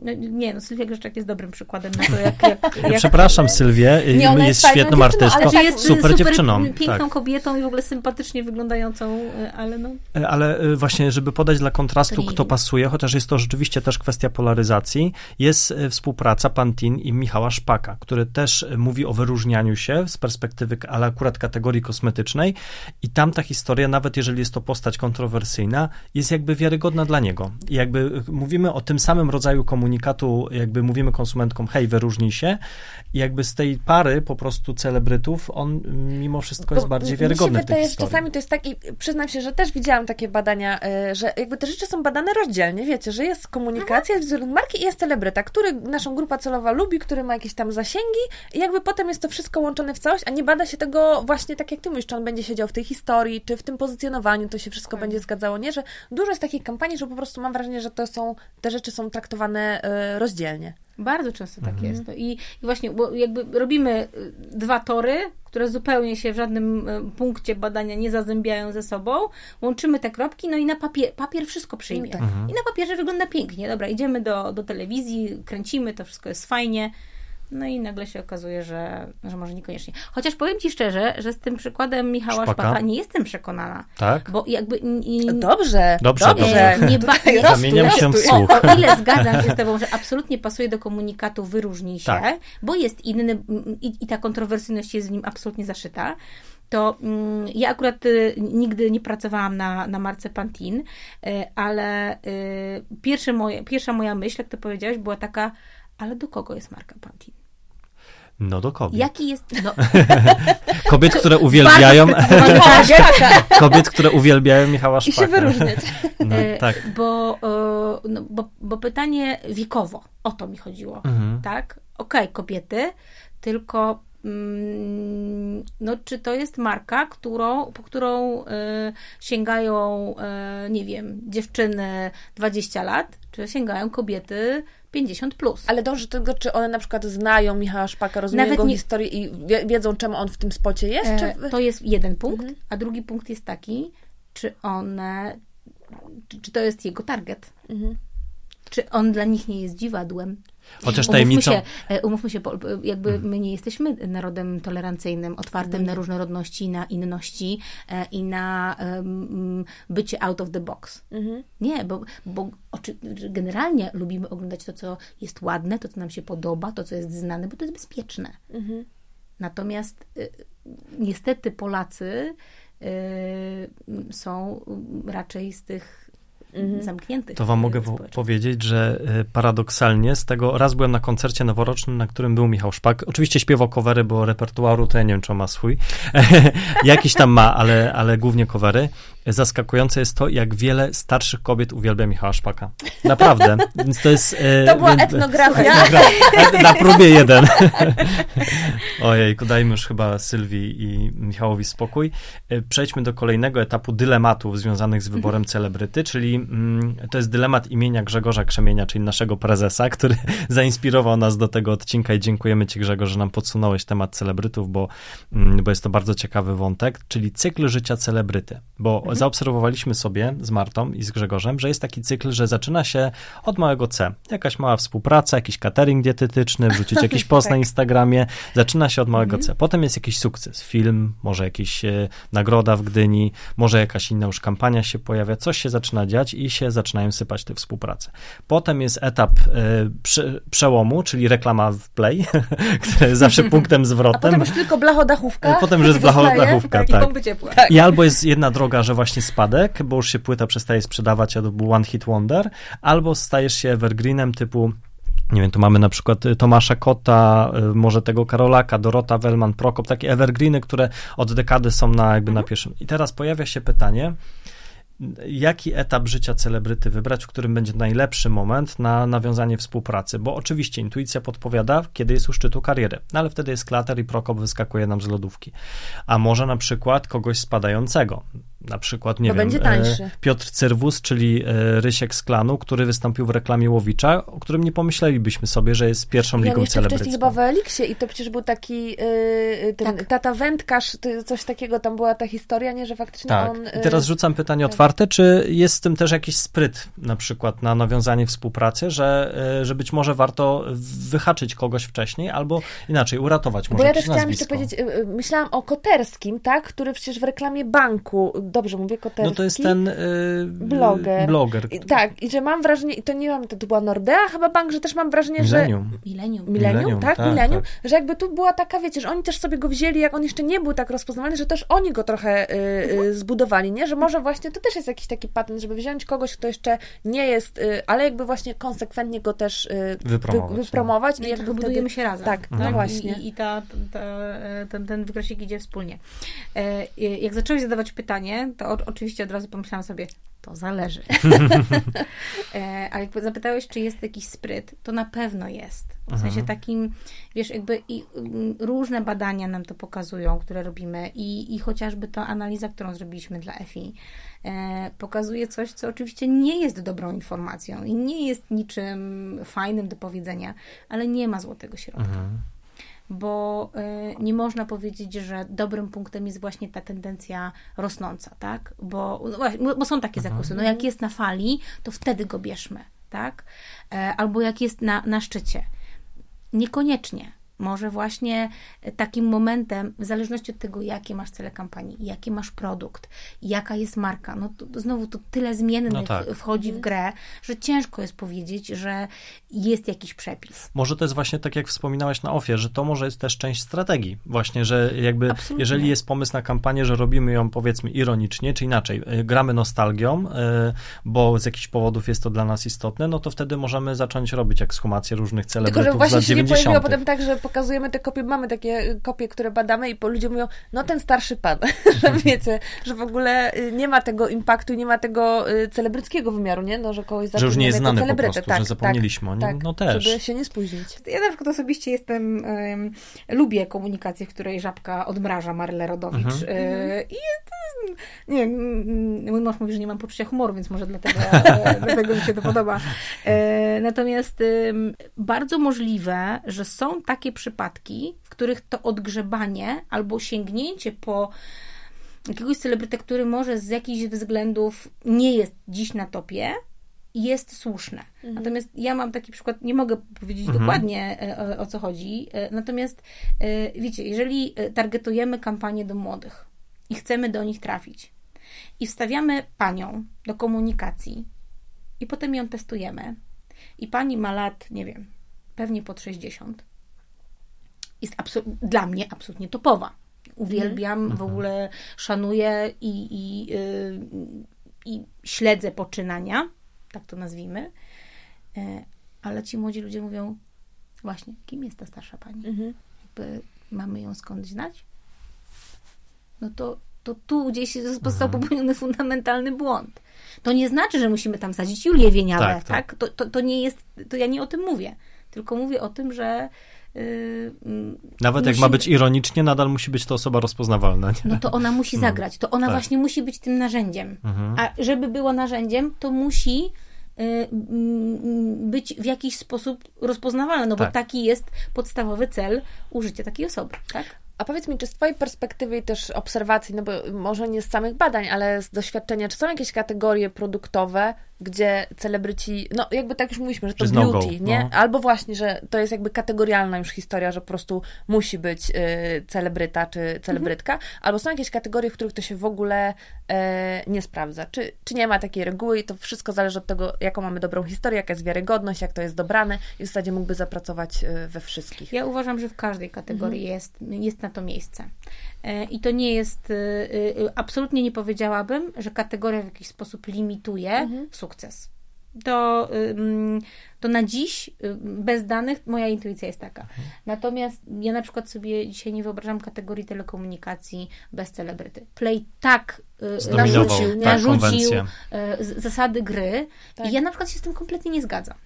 no, nie, no Sylwia Grzeszczak jest dobrym przykładem na to, jak... jak, Ja jak przepraszam Sylwię, Nie, ona jest jest świetną artystką, ale że jest super, dziewczyną. piękną tak. kobietą i w ogóle sympatycznie wyglądającą, y, ale no... E, Ale y, właśnie, żeby podać dla kontrastu, To nie kto pasuje, chociaż jest to rzeczywiście też kwestia polaryzacji, jest y, współpraca Pantin i Michała Szpaka, który też y, mówi o wyróżnianiu się z perspektywy, ale akurat kategorii kosmetycznej i tam ta historia, nawet jeżeli jest to postać kontrowersyjna, jest jakby wiarygodna dla niego. I jakby y, mówimy o tym samym rodzaju komunikatu jakby mówimy konsumentkom, hej, wyróżnij się i jakby z tej pary po prostu celebrytów on mimo wszystko jest Bo bardziej mi się wiarygodny w tej wydaje, historii. Czasami to jest tak i przyznam się, że też widziałam takie badania, y, że jakby te rzeczy są badane rozdzielnie, wiecie, że jest komunikacja, jest wizerunek marki i jest celebryta, który naszą grupa celowa lubi, który ma jakieś tam zasięgi i jakby potem jest to wszystko łączone w całość, a nie bada się tego właśnie tak jak ty mówisz, czy on będzie siedział w tej historii, czy w tym pozycjonowaniu, to się wszystko będzie zgadzało, nie? Że dużo jest takich kampanii, że po prostu mam wrażenie, że to są, te rzeczy są traktowane y, rozdzielnie. Bardzo często tak jest. No i, I właśnie, bo jakby robimy y, dwa tory, które zupełnie się w żadnym y, punkcie badania nie zazębiają ze sobą, łączymy te kropki, no i na papier, papier wszystko przyjmie. Tak. I na papierze wygląda pięknie. Dobra, idziemy do, do telewizji, kręcimy, to wszystko jest fajnie. No i nagle się okazuje, że, że może niekoniecznie. Chociaż powiem Ci szczerze, że z tym przykładem Michała Szpaka? Szpaka, nie jestem przekonana. Tak? Bo jakby... n- Dobrze, Dobrze, dobrze. Nie ba- nie- Zamieniam się w o, słuch. o ile zgadzam się z Tobą, że absolutnie pasuje do komunikatu wyróżnij się, Tak. bo jest inny i, i ta kontrowersyjność jest w nim absolutnie zaszyta, to mm, ja akurat y, nigdy nie pracowałam na, na marce Pantin, y, ale y, pierwsze moje, pierwsza moja myśl, jak to powiedziałaś, była taka, ale do kogo jest marka Pantin? No do kobiet. Jaki jest... No, Kobiet, które uwielbiają, sprecyzowany target. kobiet, które uwielbiają Michała I się Szpaka. wyróżniać. No, E, tak. Bo, no, bo, bo pytanie wiekowo, o to mi chodziło, Mhm. tak? Okej, kobiety, tylko mm, no, czy to jest marka, którą, po którą e, sięgają, e, nie wiem, dziewczyny 20 lat, czy sięgają kobiety 50 plus? Ale dąży do tego, czy one na przykład znają Michała Szpaka, rozumieją Nawet jego nie- historię i wie, wiedzą, czemu on w tym spocie jest? E, Czy... To jest jeden punkt, Mhm. a drugi punkt jest taki, czy one, czy, czy to jest jego target? Mhm. Czy on dla nich nie jest dziwadłem? Chociaż Umówmy tajemnicą... się, e, umówmy się, bo, e, jakby Mhm. my nie jesteśmy narodem tolerancyjnym, otwartym na różnorodności, na inności e, i na em, bycie out of the box. Mhm. Nie, bo, bo oczy, generalnie lubimy oglądać to, co jest ładne, to, co nam się podoba, to, co jest znane, bo to jest bezpieczne. Mhm. Natomiast y, niestety Polacy y, są raczej z tych zamkniętych. To wam mogę powiedzieć, że y, paradoksalnie z tego raz byłem na koncercie noworocznym, na którym był Michał Szpak. Oczywiście śpiewał covery, bo repertuaru to ja nie wiem, czy on ma swój. Jakiś tam ma, ale, ale głównie covery. Zaskakujące jest to, jak wiele starszych kobiet uwielbia Michała Szpaka. Naprawdę. Więc to jest... y, To była więc- etnografia. Etnogra- Na próbie jeden. Ojej, dajmy już chyba Sylwii i Michałowi spokój. E, Przejdźmy do kolejnego etapu dylematów związanych z wyborem celebryty, czyli mm, to jest dylemat imienia Grzegorza Krzemienia, czyli naszego prezesa, który zainspirował nas do tego odcinka i dziękujemy Ci Grzegorz, że nam podsunąłeś temat celebrytów, bo, mm, bo jest to bardzo ciekawy wątek, czyli cykl życia celebryty, bo zaobserwowaliśmy sobie z Martą i z Grzegorzem, że jest taki cykl, że zaczyna się od małego C. Jakaś mała współpraca, jakiś catering dietetyczny, wrzucić jakiś post na Instagramie. Zaczyna się od małego C. Potem jest jakiś sukces. Film, może jakiś e, nagroda w Gdyni, może jakaś inna już kampania się pojawia. Coś się zaczyna dziać i się zaczynają sypać te współprace. Potem jest etap e, prze, przełomu, czyli reklama w Play, która jest zawsze punktem A zwrotem. potem już tylko blachodachówka. E, potem już jest blachodachówka, I tak. pompy ciepła. I albo jest jedna droga, że właśnie spadek, bo już się płyta przestaje sprzedawać, a to był one hit wonder, albo stajesz się evergreenem typu nie wiem, tu mamy na przykład y, Tomasza Kota, y, może tego Karolaka, Dorota Wellman, Prokop, takie evergreeny, które od dekady są na jakby na pierwszym. I teraz pojawia się pytanie, jaki etap życia celebryty wybrać, w którym będzie najlepszy moment na nawiązanie współpracy, bo oczywiście intuicja podpowiada, kiedy jest u szczytu kariery, no ale wtedy jest klater i Prokop wyskakuje nam z lodówki. A może na przykład kogoś spadającego, na przykład, nie Bo wiem, e, Piotr Cyrwus, czyli e, Rysiek z klanu, który wystąpił w reklamie Łowicza, o którym nie pomyślelibyśmy sobie, że jest pierwszą I on ligą jeszcze wcześniej celebrycką. chyba w Eliksie i to przecież był taki yy, ten Tak. tata wędkarz, coś takiego tam była ta historia, nie, że faktycznie Tak. on... I yy, teraz rzucam pytanie tak. otwarte, czy jest w tym też jakiś spryt na przykład na nawiązanie współpracy, że, e, że być może warto wyhaczyć kogoś wcześniej, albo inaczej, uratować może Bo ja też chciałam jeszcze powiedzieć, myślałam o Koterskim, tak, który przecież w reklamie banku dobrze mówię, Koterski. No to jest ten y, bloger. bloger. I, tak, i że mam wrażenie, i to nie wiem, to, to była Nordea chyba bank, że też mam wrażenie, że... Millennium. Milenium. Millennium, Millennium, tak? tak, Millennium, tak. że jakby tu była taka, wiecie, że oni też sobie go wzięli, jak on jeszcze nie był tak rozpoznawalny, że też oni go trochę y, Mhm. y, zbudowali, nie? Że może właśnie to też jest jakiś taki patent, żeby wziąć kogoś, kto jeszcze nie jest, y, ale jakby właśnie konsekwentnie go też Wypromować, wy, wypromować No i i jakby trochę wtedy... budujemy się razem. Tak, no właśnie. I, i ta, ta, ten, ten wykresik idzie wspólnie. E, Jak zaczęłeś zadawać pytanie, to o, oczywiście od razu pomyślałam sobie, to zależy. E, A jak zapytałeś, czy jest jakiś spryt, to na pewno jest. W sensie takim, wiesz, jakby i, mm, różne badania nam to pokazują, które robimy i, i chociażby ta analiza, którą zrobiliśmy dla EFI, e, pokazuje coś, co oczywiście nie jest dobrą informacją i nie jest niczym fajnym do powiedzenia, ale nie ma złotego środka bo y, nie można powiedzieć, że dobrym punktem jest właśnie ta tendencja rosnąca, tak? Bo, no bo są takie zakusy. No jak jest na fali, to wtedy go bierzmy, tak? E, albo jak jest na, na szczycie. Niekoniecznie. Może właśnie takim momentem, w zależności od tego, jakie masz cele kampanii, jaki masz produkt, jaka jest marka, no to znowu to tyle zmiennych No tak. wchodzi w grę, że ciężko jest powiedzieć, że jest jakiś przepis. Może to jest właśnie tak, jak wspominałaś na ofie, że to może jest też część strategii. Właśnie, że jakby, Absolutnie. jeżeli jest pomysł na kampanię, że robimy ją powiedzmy ironicznie, czy inaczej, y, gramy nostalgią, y, bo z jakichś powodów jest to dla nas istotne, no to wtedy możemy zacząć robić ekshumację różnych Tylko, celebrytów że z właśnie lat się nie pojawiło 90. potem tak, że pokazujemy te kopie, mamy takie kopie, które badamy i po ludzie mówią, no ten starszy pan, że wiecie, że w ogóle y, nie ma tego impaktu, nie ma tego y, celebryckiego wymiaru, nie? No, że kogoś Że już nie jest znany po prostu, że zapomnieliśmy o nim, tak, no też. Żeby się nie spóźnić. Ja na przykład osobiście jestem, em, lubię komunikację, w której żabka odmraża Marlę Rodowicz. Mhm. E, I to nie wiem, mój mąż mówi, że nie mam poczucia humoru, więc może dlatego, e, dlatego mi się to podoba. E, natomiast em, bardzo możliwe, że są takie przypadki, w których to odgrzebanie albo sięgnięcie po jakiegoś celebrytę, który może z jakichś względów nie jest dziś na topie, jest słuszne. Natomiast ja mam taki przykład, nie mogę powiedzieć dokładnie e, o, o co chodzi, e, natomiast e, wiecie, jeżeli targetujemy kampanię do młodych i chcemy do nich trafić i wstawiamy panią do komunikacji i potem ją testujemy i pani ma lat, nie wiem, pewnie pod 60, jest dla mnie absolutnie topowa. Uwielbiam, w ogóle szanuję i, i, y, i śledzę poczynania, tak to nazwijmy. E, Ale ci młodzi ludzie mówią, właśnie, kim jest ta starsza pani? Jakby mamy ją skąd znać? No to, to tu gdzieś został popełniony fundamentalny błąd. To nie znaczy, że musimy tam sadzić Julię Wieniawę, Tak, tak? tak. To, to, to nie jest, to ja nie o tym mówię. Tylko mówię o tym, że yy, mm, Nawet jak ma być ironicznie, nadal musi być to osoba rozpoznawalna. Nie? no to ona musi zagrać. To ona tak. właśnie musi być tym narzędziem. Mhm. A żeby było narzędziem, to musi y, mm, być w jakiś sposób rozpoznawalna, no bo Tak. taki jest podstawowy cel użycia takiej osoby, tak? A powiedz mi, czy z Twojej perspektywy i też obserwacji, no bo może nie z samych badań, ale z doświadczenia, czy są jakieś kategorie produktowe, gdzie celebryci, no jakby tak już mówiliśmy, że to Czy z no-go, beauty, nie? no. Albo właśnie, że to jest jakby kategorialna już historia, że po prostu musi być y, celebryta czy celebrytka, albo są jakieś kategorie, w których to się w ogóle e, nie sprawdza. Czy, czy nie ma takiej reguły i to wszystko zależy od tego, jaką mamy dobrą historię, jaka jest wiarygodność, jak to jest dobrane i w zasadzie mógłby zapracować y, we wszystkich. Ja uważam, że w każdej kategorii jest, jest na to miejsce. E, I to nie jest, y, y, absolutnie nie powiedziałabym, że kategoria w jakiś sposób limituje sukces. To, to na dziś, bez danych, moja intuicja jest taka. Natomiast ja na przykład sobie dzisiaj nie wyobrażam kategorii telekomunikacji bez celebryty. Play tak y, Zdominował, narzucił, tak, narzucił y, z- zasady gry Tak. i ja na przykład się z tym kompletnie nie zgadzam.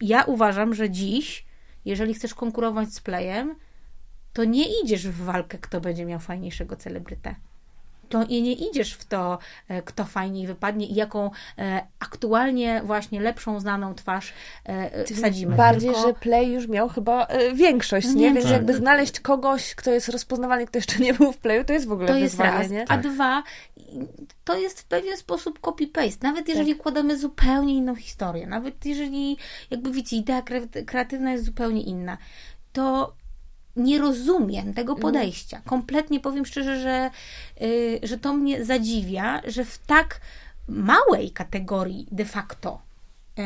Ja uważam, że dziś, jeżeli chcesz konkurować z Playem, to nie idziesz w walkę, kto będzie miał fajniejszego celebrytę. To i nie idziesz w to, e, kto fajniej wypadnie i jaką e, aktualnie właśnie lepszą, znaną twarz e, wsadzimy. Bardziej, Tylko- że Play już miał chyba e, większość, No nie? nie, Więc tak. jakby znaleźć kogoś, kto jest rozpoznawalny, kto jeszcze nie był w Playu, to jest w ogóle To jest wyzwanie, raz. nie? A dwa, to jest w pewien sposób copy-paste. Nawet jeżeli układamy zupełnie inną historię, nawet jeżeli, jakby wiecie, idea kre- kreatywna jest zupełnie inna, to nie rozumiem tego Mhm. podejścia. Kompletnie powiem szczerze, że, y, że to mnie zadziwia, że w tak małej kategorii de facto y,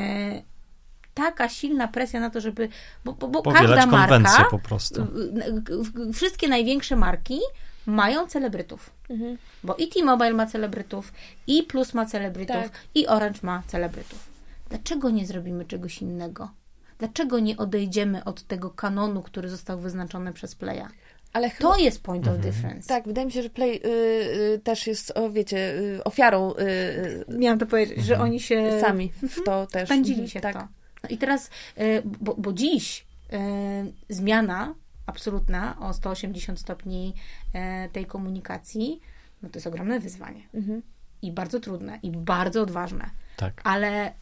taka silna presja na to, żeby. Bo, bo, bo każda konwencję marka, po prostu. wszystkie największe marki mają celebrytów. Mhm. Bo i T-Mobile ma celebrytów, i Plus ma celebrytów, Tak. i Orange ma celebrytów. Dlaczego nie zrobimy czegoś innego? Dlaczego nie odejdziemy od tego kanonu, który został wyznaczony przez Playa? Ale chyba, To jest point Mhm. of difference. tak, wydaje mi się, że Play y, y, też jest, o, wiecie, y, ofiarą y, y, Miałam to powiedzieć, że oni się sami w to też. wpędzili Mhm, się w tak. to. No i teraz, y, bo, bo dziś y, zmiana absolutna o 180 stopni y, tej komunikacji, no to jest ogromne wyzwanie. Mhm. I bardzo trudne, i bardzo odważne. Tak. ale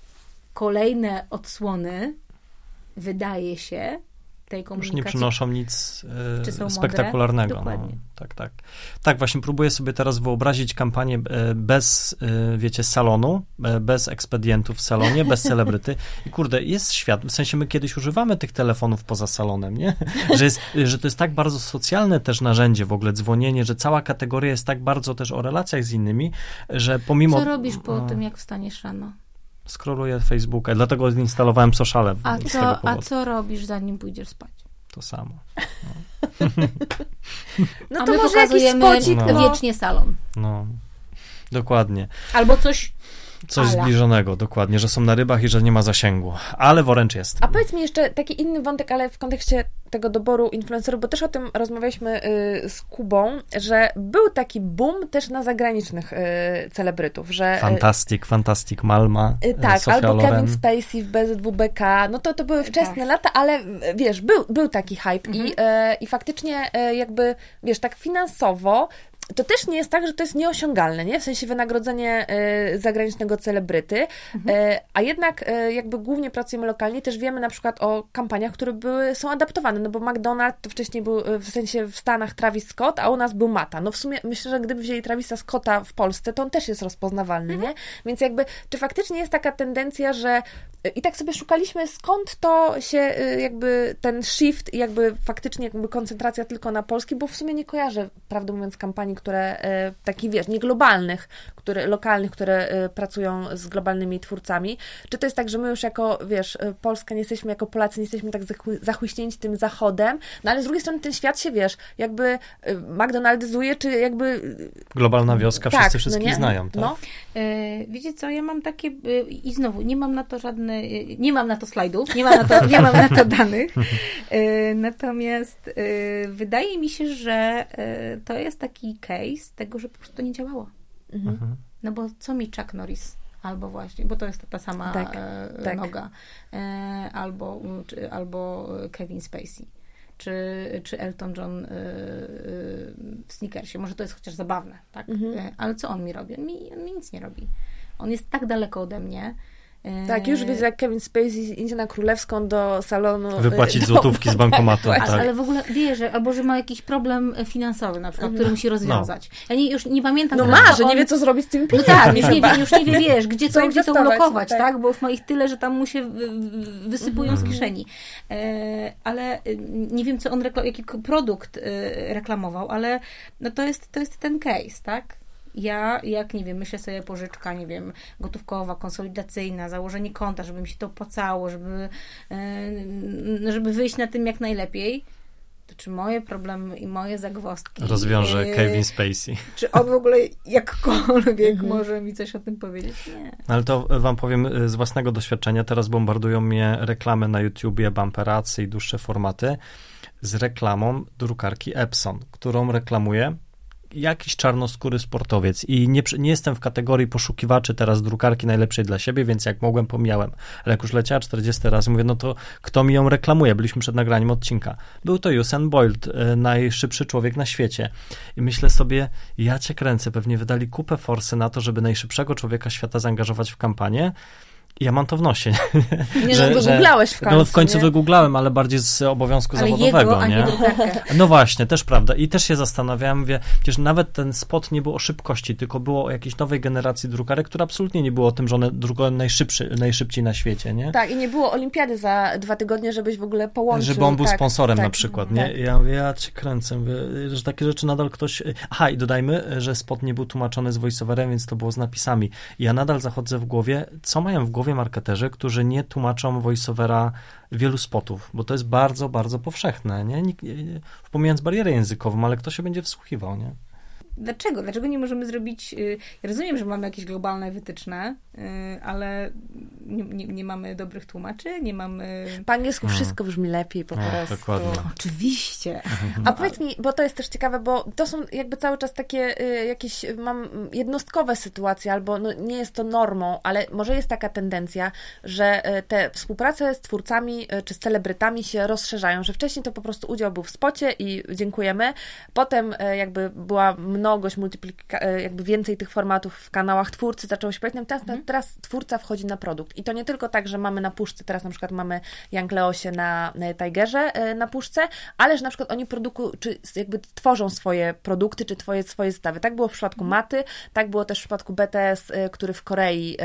kolejne odsłony wydaje się tej Już komunikacji. nie przynoszą nic e, spektakularnego. No, tak, tak. Tak, właśnie próbuję sobie teraz wyobrazić kampanię e, bez, e, wiecie, salonu, bez ekspedientów w salonie, bez celebryty. I kurde, jest świat, w sensie my kiedyś używamy tych telefonów poza salonem, nie? Że, jest, że to jest tak bardzo socjalne też narzędzie w ogóle, dzwonienie, że cała kategoria jest tak bardzo też o relacjach z innymi, że pomimo... Co robisz po no, tym, jak wstaniesz rano? Scrolluję Facebooka, dlatego zinstalowałem sociale A z tego co, a co robisz, zanim pójdziesz spać? To samo. No a to my może jakiś spocik, No. no. wiecznie salon. No, dokładnie. Albo coś... Coś Ala. zbliżonego, dokładnie, że są na rybach i że nie ma zasięgu. Ale woręcz jest. A powiedz mi jeszcze taki inny wątek, ale w kontekście tego doboru influencerów, bo też o tym rozmawialiśmy y, z Kubą, że był taki boom też na zagranicznych y, celebrytów, że... y, Fantastic, Fantastic Malma, Y, Tak, Sofia albo Loren. Kevin Spacey w BZWBK, no to to były wczesne Tak. lata, ale y, wiesz, był, był taki hype i, Mhm. e, i faktycznie jakby, wiesz, tak finansowo to też nie jest tak, że to jest nieosiągalne, nie? W sensie wynagrodzenie e, zagranicznego celebryty, e, a jednak e, jakby głównie pracujemy lokalnie, też wiemy na przykład o kampaniach, które były, są adaptowane, no bo McDonald's to wcześniej był w sensie w Stanach Travis Scott, a u nas był Mata. No w sumie myślę, że gdyby wzięli Travisa Scotta w Polsce, to on też jest rozpoznawalny, nie? Więc jakby, czy faktycznie jest taka tendencja, że i tak sobie szukaliśmy, skąd to się jakby ten shift, jakby faktycznie jakby koncentracja tylko na Polski, bo w sumie nie kojarzę, prawdę mówiąc, kampanii, które y, takich, wiesz, nie globalnych, które, lokalnych, które y, pracują z globalnymi twórcami. Czy to jest tak, że my już jako, wiesz, y, Polska nie jesteśmy, jako Polacy nie jesteśmy tak zachły- zachłyśnięci tym zachodem, no ale z drugiej strony ten świat się, wiesz, jakby McDonaldyzuje, czy jakby... Globalna wioska, tak, wszyscy no wszystkich nie? znają, tak? No, E, wiecie co, ja mam takie e, i znowu nie mam na to żadne, e, nie mam na to slajdów, nie mam na to, nie mam na to danych. E, natomiast e, wydaje mi się, że e, to jest taki case tego, że po prostu to nie działało. Mhm. No bo co mi Chuck Norris? Albo właśnie, bo to jest ta sama Tak, e, tak. noga. E, albo, czy, albo Kevin Spacey. Czy, czy Elton John e, e, w Snickersie. Może to jest chociaż zabawne, tak? Mhm. E, ale co on mi robi? On mi, on mi nic nie robi. On jest tak daleko ode mnie. E, tak, już widzę, jak Kevin Spacey idzie na Królewską do salonu... y, Wypłacić do- złotówki z bankomatu, A, tak. Ale w ogóle wie, że albo że ma jakiś problem finansowy na przykład, Mhm. który musi rozwiązać. Ja nie, już nie pamiętam. No ma, co że nie on- wie, co zrobić z tymi No pieniędzmi. tak, już nie, wie, już nie wie, wiesz, gdzie Co to, gdzie to ulokować, tak. tak. Bo już ma ich tyle, że tam mu się wy- wy- wysypują Mhm. z kieszeni. E, ale y, nie wiem, co on, jaki produkt y, reklamował, ale no to jest, to jest ten case, tak? Ja, jak nie wiem, myślę sobie pożyczka, nie wiem, gotówkowa, konsolidacyjna, założenie konta, żeby mi się to opłacało, żeby, e, żeby wyjść na tym jak najlepiej, to czy moje problemy i moje zagwozdki Rozwiąże e, Kevin Spacey. czy on w ogóle jakkolwiek Mhm. może mi coś o tym powiedzieć? Nie. Ale to wam powiem y, z własnego doświadczenia. Teraz bombardują mnie reklamy na YouTubie, bumperacy i dłuższe formaty z reklamą drukarki Epson, którą reklamuje jakiś czarnoskóry sportowiec i nie, nie jestem w kategorii poszukiwaczy teraz drukarki najlepszej dla siebie, więc jak mogłem, pomijałem. Ale jak już leciała 40 razy, mówię, no to kto mi ją reklamuje? Byliśmy przed nagraniem odcinka. Był to Usain Bolt, y, najszybszy człowiek na świecie. I myślę sobie, ja cię kręcę, pewnie wydali kupę forsy na to, żeby najszybszego człowieka świata zaangażować w kampanię, Ja mam to w nosie. Nie, że, no wygooglałeś w końcu. No w końcu nie? wygooglałem, ale bardziej z obowiązku Ale zawodowego, jego, nie? nie. No właśnie, też prawda. I też się zastanawiałem, wie, przecież nawet ten spot nie był o szybkości, tylko było o jakiejś nowej generacji drukarek, która absolutnie nie było o tym, że one drukują najszybszy, najszybciej na świecie, nie? Tak, i nie było olimpiady za dwa tygodnie, żebyś w ogóle połączył. Żeby on był tak, sponsorem tak, na przykład, nie? tak. Ja, ja cię kręcę, mówię, że takie rzeczy nadal ktoś... Aha, i dodajmy, że spot nie był tłumaczony z voiceoverem, więc to było z napisami. I ja nadal zachodzę w głowie, co mają w głowie marketerzy, którzy nie tłumaczą voiceovera wielu spotów, bo to jest bardzo, bardzo powszechne, nie? Nikt, pomijając barierę językową, ale kto się będzie wsłuchiwał, nie? Dlaczego? Dlaczego nie możemy zrobić. y, Ja rozumiem, że mamy jakieś globalne wytyczne, y, ale nie, nie, nie mamy dobrych tłumaczy, nie mamy. Po angielsku Mm. wszystko brzmi lepiej po No, prostu. dokładnie. Oczywiście. A powiedz mi, bo to jest też ciekawe, bo to są jakby cały czas takie y, jakieś, mam jednostkowe sytuacje, albo no, nie jest to normą, ale może jest taka tendencja, że te współprace z twórcami czy z celebrytami się rozszerzają, że wcześniej to po prostu udział był w spocie i dziękujemy, potem jakby była mnogość, multiplika, y, jakby więcej tych formatów w kanałach twórcy zaczęło się pojawiać, teraz, teraz twórca wchodzi na produkt i to nie tylko tak, że mamy na puszce, teraz na przykład mamy Young Leosie na Tigerze y, na puszce, ale że na przykład oni produkują, czy jakby tworzą swoje produkty, czy twoje, swoje zestawy. Tak było w przypadku Maty, tak było też w przypadku BTS, y, który w Korei, e,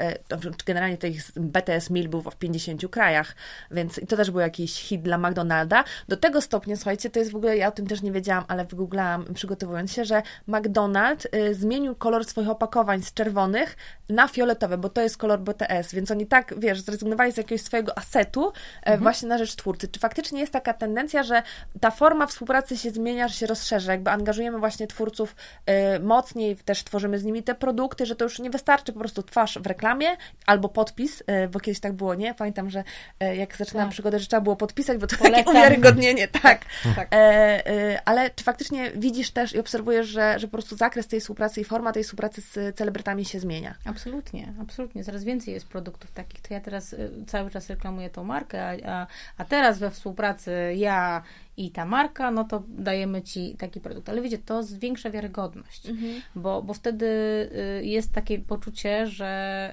e, czy generalnie to ich BTS Meal był w 50 krajach, więc to też był jakiś hit dla McDonalda. Do tego stopnia, słuchajcie, to jest w ogóle, ja o tym też nie wiedziałam, ale wygooglałam przygotowując się, że McDonald y, zmienił kolor swoich opakowań z czerwonych na fioletowe, bo to jest kolor BTS, więc oni tak, wiesz, zrezygnowali z jakiegoś swojego asetu e, właśnie na rzecz twórcy. Czy faktycznie jest taka tendencja, że ta forma współpracy się zmienia, że się rozszerza, jakby angażujemy właśnie twórców y, mocniej, też tworzymy z nimi te produkty, że to już nie wystarczy po prostu twarz w reklamie albo podpis, y, bo kiedyś tak było, nie? Pamiętam, że jak zaczynałam Tak. przygodę, że trzeba było podpisać, bo to Polecam. takie uwiarygodnienie, tak. Tak. E, ale czy faktycznie widzisz też i obserwujesz, że, że po prostu zakres tej współpracy i forma tej współpracy z celebrytami się zmienia? Absolutnie, absolutnie. Coraz więcej jest produktów takich. To ja teraz y, cały czas reklamuję tą markę, a, a, a teraz we współpracy ja i ta marka, no to dajemy ci taki produkt. Ale wiecie, to zwiększa wiarygodność, bo, bo wtedy y, jest takie poczucie, że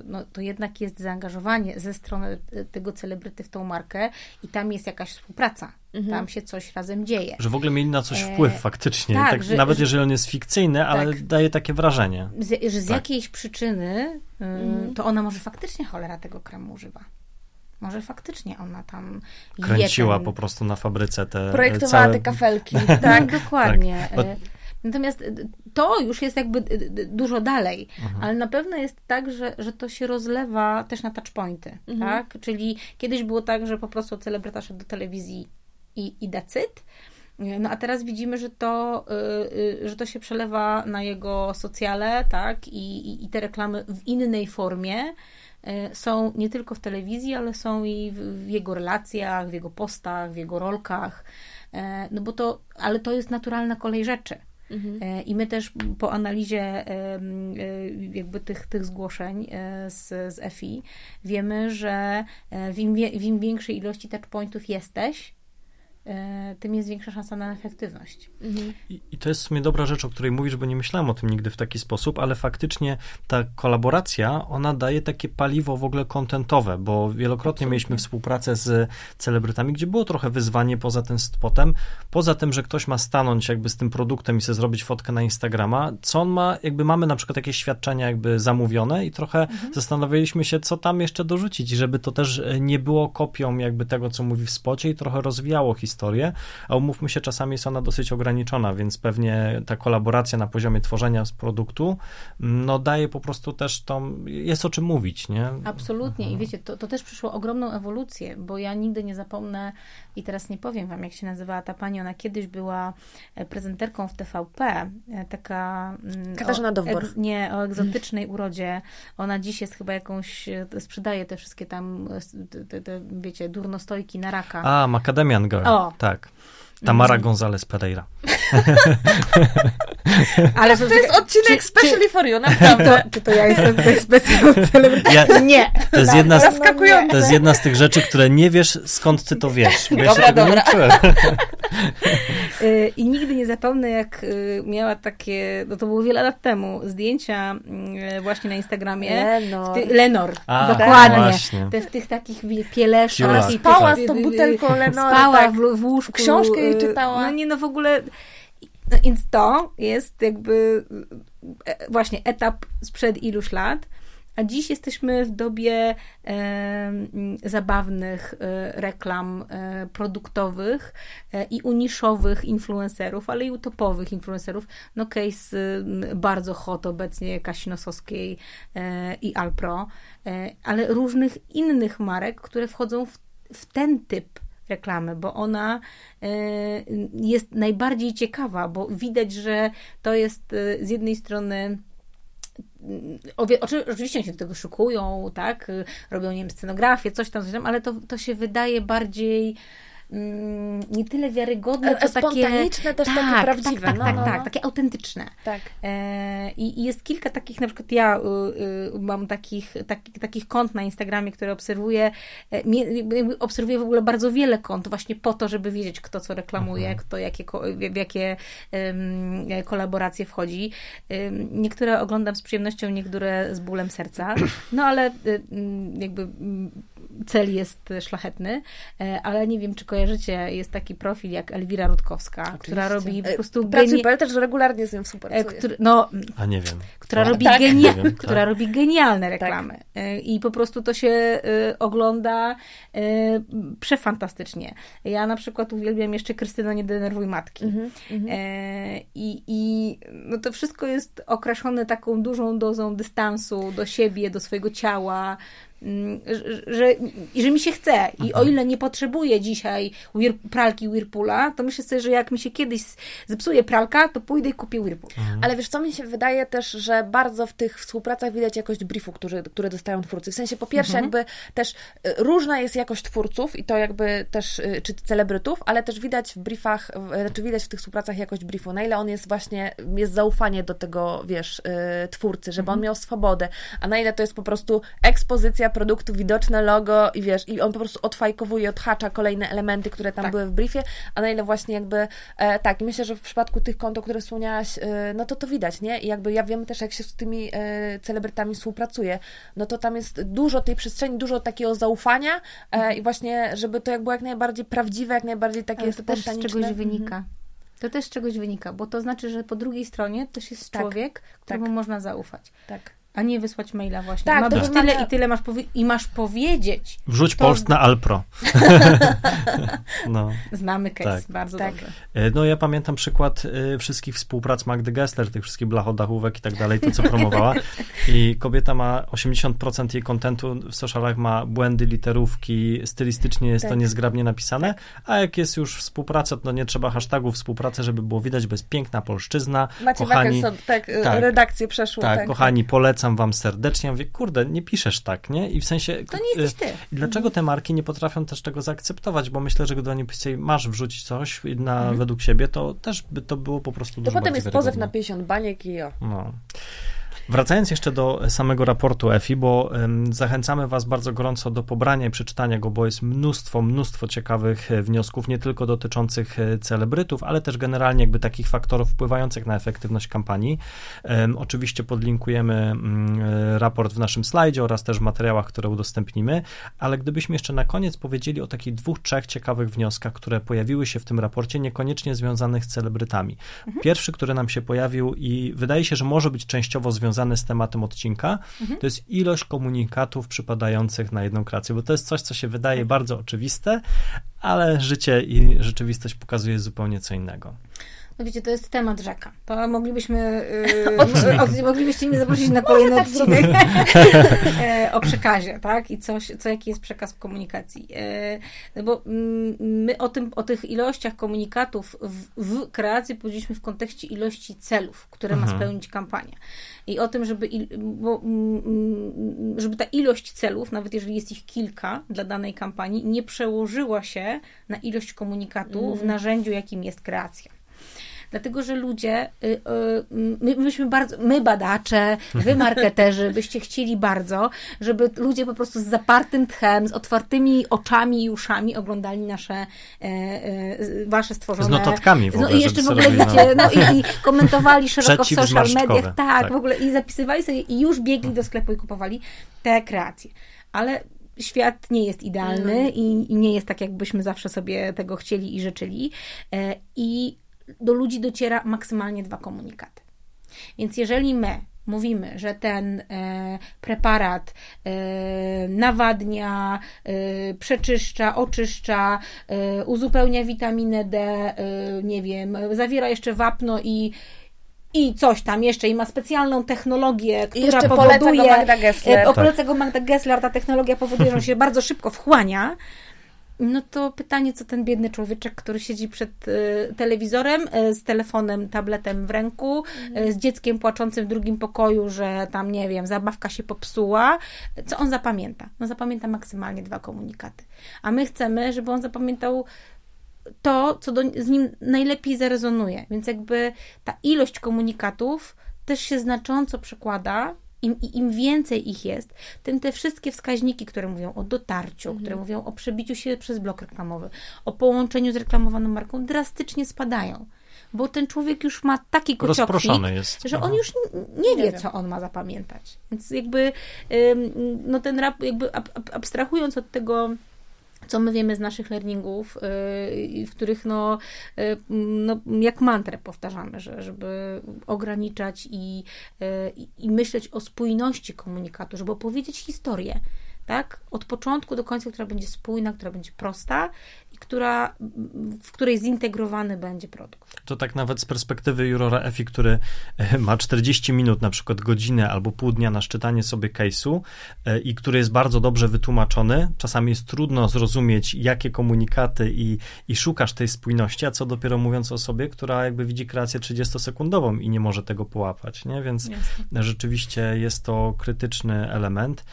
y, no, to jednak jest zaangażowanie ze strony y, tego celebryty w tą markę i tam jest jakaś współpraca. Tam się coś razem dzieje. Że w ogóle mieli na coś E, wpływ faktycznie, tak, tak, że- nawet że- jeżeli on jest fikcyjny, ale Tak. daje takie wrażenie. z, że z Tak. jakiejś przyczyny, y, to ona może faktycznie cholera tego kremu używa. Może faktycznie ona tam Kręciła ten- po prostu na fabryce te Projektowała całe... te kafelki. Tak, dokładnie. Tak. Y, Natomiast y, to już jest jakby dużo dalej, Mhm. ale na pewno jest tak, że, że to się rozlewa też na touchpointy, tak? Czyli kiedyś było tak, że po prostu celebryta szedł do telewizji i, i decyd, no a teraz widzimy, że to, że to się przelewa na jego socjale, tak? I, i, i te reklamy w innej formie są nie tylko w telewizji, ale są i w, jego relacjach, w jego postach, w jego rolkach. E, No bo to, ale to jest naturalna kolej rzeczy. E, I my też po analizie e, jakby tych, tych zgłoszeń e, z, z FI wiemy, że e, w im, w im większej ilości touchpointów jesteś, e, tym jest większa szansa na efektywność. I, I to jest w sumie dobra rzecz, o której mówisz, bo nie myślałem o tym nigdy w taki sposób, ale faktycznie ta kolaboracja, ona daje takie paliwo w ogóle kontentowe, bo wielokrotnie mieliśmy współpracę z celebrytami, gdzie było trochę wyzwanie poza tym spotem, poza tym, że ktoś ma stanąć jakby z tym produktem i sobie zrobić fotkę na Instagrama, co on ma, jakby mamy na przykład jakieś świadczenia jakby zamówione i trochę zastanawialiśmy się, co tam jeszcze dorzucić, żeby to też e, nie było kopią jakby tego, co mówi w spocie i trochę rozwijało historię, a umówmy się, czasami jest ona dosyć ograniczona, więc pewnie ta kolaboracja na poziomie tworzenia z produktu, mm, no daje po prostu też tą, jest o czym mówić, nie? Absolutnie. I wiecie, to, to też przyszło ogromną ewolucję, bo ja nigdy nie zapomnę i teraz nie powiem wam, jak się nazywała ta pani. Ona kiedyś była e, prezenterką w TVP, e, taka... mm, Katarzyna o- Dowbor. egz- Nie, o egzotycznej urodzie. Ona dziś jest chyba jakąś, e, sprzedaje te wszystkie tam, te, te wiecie, durnostojki na raka. A, Macadamian Girl, O. tak. Tamara González Pereira. Ale To jest odcinek czy- specially for you, To, naprawdę. czy to ja jestem tutaj specjalną celebrytą? Ja- Nie. To jest, jedna z, Zaskakujące. to jest jedna z tych rzeczy, które nie wiesz, skąd ty to wiesz. Bo ja się Dobra, tego nie dobra. Y, I nigdy nie zapomnę, jak y, miała takie, no to było wiele lat temu, zdjęcia y, właśnie na Instagramie. Lenor. Ty, Lenor, A, dokładnie. właśnie. Te, w tych takich pieleszach. Spała z tą butelką Lenora, Spała tak. w, w łóżku. Książkę jej y, czytała. No nie, no w ogóle... No, więc to jest jakby e, właśnie etap sprzed iluś lat. A dziś jesteśmy w dobie e, zabawnych e, reklam e, produktowych e, i uniszowych influencerów, ale i utopowych influencerów. No case bardzo hot obecnie Kasi Nosowskiej e, i Alpro, ale różnych innych marek, które wchodzą w, w ten typ reklamy, bo ona e, jest najbardziej ciekawa, bo widać, że to jest e, z jednej strony oczy, oczywiście oni się do tego szykują, tak, robią, nie wiem, scenografię, coś tam, coś tam, ale to, to się wydaje bardziej mm, nie tyle wiarygodne, E, co takie... spontaniczne, też takie tak, prawdziwe, Tak, tak, no, tak, no, tak, no. takie autentyczne. Tak. E, I i jest kilka takich, na przykład ja y, y, mam takich, taki, takich kont na Instagramie, które obserwuję. E, obserwuję w ogóle bardzo wiele kont, właśnie po to, żeby wiedzieć, kto co reklamuje, kto jakie, w, jakie kolaboracje wchodzi. Niektóre oglądam z przyjemnością, niektóre z bólem serca. No ale y, mm, jakby mm, cel jest szlachetny, E, ale nie wiem, czy kojarzycie, jest taki profil jak Elwira Rutkowska, która robi po E, prostu Pracuj geni- PL też regularnie z nią współpracuje. e, który, no, A nie wiem. która, Co? robi, Tak. genia- wiem, która tak. robi genialne reklamy. Y, I po prostu to się y, ogląda y, przefantastycznie. Ja na przykład uwielbiam jeszcze Krystyno, nie denerwuj matki. Mhm, E, I, I no to wszystko jest okraszone taką dużą dozą dystansu do siebie, do swojego ciała, że, że, i że mi się chce. I o ile nie potrzebuję dzisiaj wir, pralki Whirpoola, to myślę sobie, że jak mi się kiedyś zepsuje pralka, to pójdę i kupię Whirpool. Ale wiesz co, mi się wydaje też, że bardzo w tych współpracach widać jakość briefu, który, które dostają twórcy. W sensie po pierwsze jakby też y, różna jest jakość twórców i to jakby też, y, czy celebrytów, ale też widać w briefach, w- czy widać w tych współpracach jakość briefu, na ile on jest właśnie, jest zaufanie do tego, wiesz, y, twórcy, żeby on miał swobodę, a na ile to jest po prostu ekspozycja produktu, widoczne logo i wiesz, i on po prostu odfajkowuje, odhacza kolejne elementy, które tam Tak. były w briefie, a na ile właśnie jakby, e, tak, i myślę, że w przypadku tych kont, o których wspomniałaś, e, no to to widać, nie? I jakby ja wiem też, jak się z tymi e, celebrytami współpracuje, no to tam jest dużo tej przestrzeni, dużo takiego zaufania e, i właśnie, żeby to jak było jak najbardziej prawdziwe, jak najbardziej takie Ale to też z czegoś wynika. To też z czegoś wynika, bo to znaczy, że po drugiej stronie też jest Tak, człowiek, któremu tak. można zaufać. Tak. A nie wysłać maila właśnie. Tak, Ma to być wymaga- tyle i tyle masz powie- i masz powiedzieć. Wrzuć To- post na Alpro. no. Znamy case Tak. bardzo Tak. dobrze. E, No ja pamiętam przykład e, wszystkich współprac Magdy Gessler, tych wszystkich blachodachówek i tak dalej, to co promowała. I kobieta ma 80% jej kontentu w socialach ma błędy, literówki, stylistycznie jest to Tak. niezgrabnie napisane, a jak jest już współpraca, to nie trzeba hashtagów współpracy, żeby było widać, bo jest piękna polszczyzna. Macie kochani, tak, e, tak. redakcję przeszło. tak, Tak, kochani, polecam wam serdecznie. Ja mówię, kurde, nie piszesz tak, nie? I w sensie... To nie jesteś ty. I Dlaczego te marki nie potrafią też tego zaakceptować? Bo myślę, że gdy oni powiedzieli, masz wrzucić coś na, według siebie, to też by to było po prostu To dużo potem bardziej jest pozew wiarygodne. na 50 baniek i o. No. Wracając jeszcze do samego raportu EFI, bo zachęcamy Was bardzo gorąco do pobrania i przeczytania go, bo jest mnóstwo, mnóstwo ciekawych e, wniosków, nie tylko dotyczących e, celebrytów, ale też generalnie jakby takich faktorów wpływających na efektywność kampanii. Oczywiście podlinkujemy mm, e, raport w naszym slajdzie oraz też w materiałach, które udostępnimy, ale gdybyśmy jeszcze na koniec powiedzieli o takich dwóch, trzech ciekawych wnioskach, które pojawiły się w tym raporcie, niekoniecznie związanych z celebrytami. Pierwszy, który nam się pojawił i wydaje się, że może być częściowo związany z tematem odcinka, to jest ilość komunikatów przypadających na jedną kreację, bo to jest coś, co się wydaje bardzo oczywiste, ale życie i rzeczywistość pokazuje zupełnie co innego. No wiecie, to jest temat rzeka. To moglibyśmy, yy, moglibyście mnie zaprosić na kolejny odcinek e, o przekazie, tak? I coś, co, jaki jest przekaz w komunikacji. E, No bo mm, my o, tym, o tych ilościach komunikatów w, w kreacji powiedzieliśmy w kontekście ilości celów, które ma Mhm. spełnić kampania. I o tym, żeby, il, bo, mm, żeby ta ilość celów, nawet jeżeli jest ich kilka dla danej kampanii, nie przełożyła się na ilość komunikatu w narzędziu, jakim jest kreacja. Dlatego, że ludzie, y, y, my, myśmy bardzo, my badacze, wy marketerzy, byście chcieli bardzo, żeby ludzie po prostu z zapartym tchem, z otwartymi oczami i uszami oglądali nasze, e, e, wasze stworzone... Z notatkami w No ogóle, i jeszcze w ogóle, wiecie, no i, i komentowali szeroko w social mediach, tak, tak. w ogóle i zapisywali sobie i już biegli do sklepu i kupowali te kreacje. Ale świat nie jest idealny i, i nie jest tak, jakbyśmy zawsze sobie tego chcieli i życzyli. E, I do ludzi dociera maksymalnie dwa komunikaty. Więc jeżeli my mówimy, że ten e, preparat e, nawadnia, e, przeczyszcza, oczyszcza, e, uzupełnia witaminę D, e, nie wiem, zawiera jeszcze wapno i i coś tam jeszcze, i ma specjalną technologię, która jeszcze poleca go powoduje... Magda Gessler. Tak. Poleca go Magda Gessler, ta technologia powoduje, że on się bardzo szybko wchłania. No to pytanie, co ten biedny człowieczek, który siedzi przed e, telewizorem e, z telefonem, tabletem w ręku, e, z dzieckiem płaczącym w drugim pokoju, że tam, nie wiem, zabawka się popsuła, co on zapamięta? No zapamięta maksymalnie dwa komunikaty. A my chcemy, żeby on zapamiętał to, co do, z nim najlepiej zarezonuje. Więc jakby ta ilość komunikatów też się znacząco przekłada. Im, i im więcej ich jest, tym te wszystkie wskaźniki, które mówią o dotarciu, które mówią o przebiciu się przez blok reklamowy, o połączeniu z reklamowaną marką, drastycznie spadają. Bo ten człowiek już ma taki Rozproszony jest. że on już nie wie, wiem. co on ma zapamiętać. Więc jakby no ten rap, jakby ab- ab- abstrahując od tego, co my wiemy z naszych learningów, yy, w których no, yy, no jak mantrę powtarzamy, że, żeby ograniczać i, i- i myśleć o spójności komunikatu, żeby opowiedzieć historię, tak? Od początku do końca, która będzie spójna, która będzie prosta i która, w której zintegrowany będzie produkt. To tak nawet z perspektywy jurora EFI, który e, ma 40 minut, na przykład godzinę albo pół dnia na szczytanie sobie case'u e, i który jest bardzo dobrze wytłumaczony, czasami jest trudno zrozumieć, jakie komunikaty i, i szukasz tej spójności, a co dopiero mówiąc o osobie, która jakby widzi kreację 30-sekundową i nie może tego połapać, nie? Więc rzeczywiście jest to krytyczny element.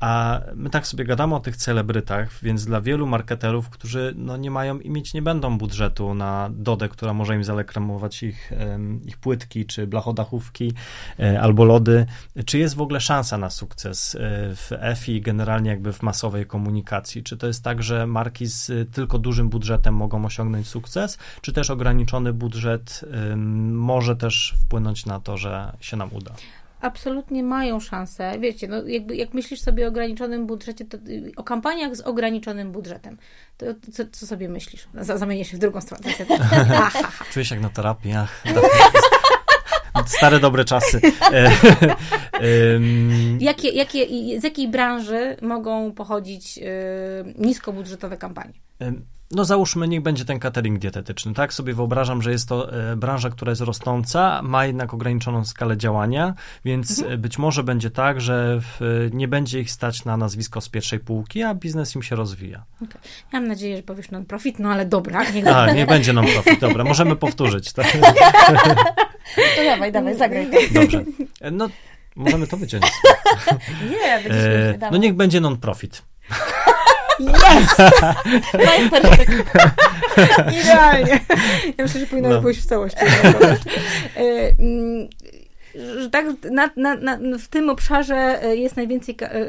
A my tak sobie gadamy o tych celebrytach, więc dla wielu marketerów, którzy no, nie mają i mieć nie będą budżetu na Dodę, która może im zareklamować ich, ich płytki, czy blachodachówki, e, albo lody, czy jest w ogóle szansa na sukces e, w EFI generalnie jakby w masowej komunikacji? Czy to jest tak, że marki z tylko dużym budżetem mogą osiągnąć sukces, czy też ograniczony budżet może też wpłynąć na to, że się nam uda? Absolutnie mają szansę. Wiecie, no jakby jak myślisz sobie o ograniczonym budżecie, to y, o kampaniach z ograniczonym budżetem, to co, co sobie myślisz? Za- Zamienię się w drugą stronę. Czuję się jak na terapii. Ach, Stare dobre czasy. E, em, Jakie, jakie, z jakiej branży mogą pochodzić y, niskobudżetowe kampanie? No załóżmy, niech będzie ten catering dietetyczny. Tak sobie wyobrażam, że jest to e, branża, która jest rosnąca, ma jednak ograniczoną skalę działania, więc e, być może będzie tak, że w, nie będzie ich stać na nazwisko z pierwszej półki, a biznes im się rozwija. Okay. Ja mam nadzieję, że powiesz non-profit, no ale dobra. Niech A, nie będzie non-profit. Dobra, możemy powtórzyć. Tak? To dawaj, dawaj, zagraj. Dobrze. E, No, możemy to wyciąć. Nie, będzie E, no niech będzie non-profit. Yes! Majstersztyk. Idealnie. Ja myślę, że powinno No. pójść w całości. E, mm, że tak, na, na, na, w tym obszarze e, jest najwięcej ka, e,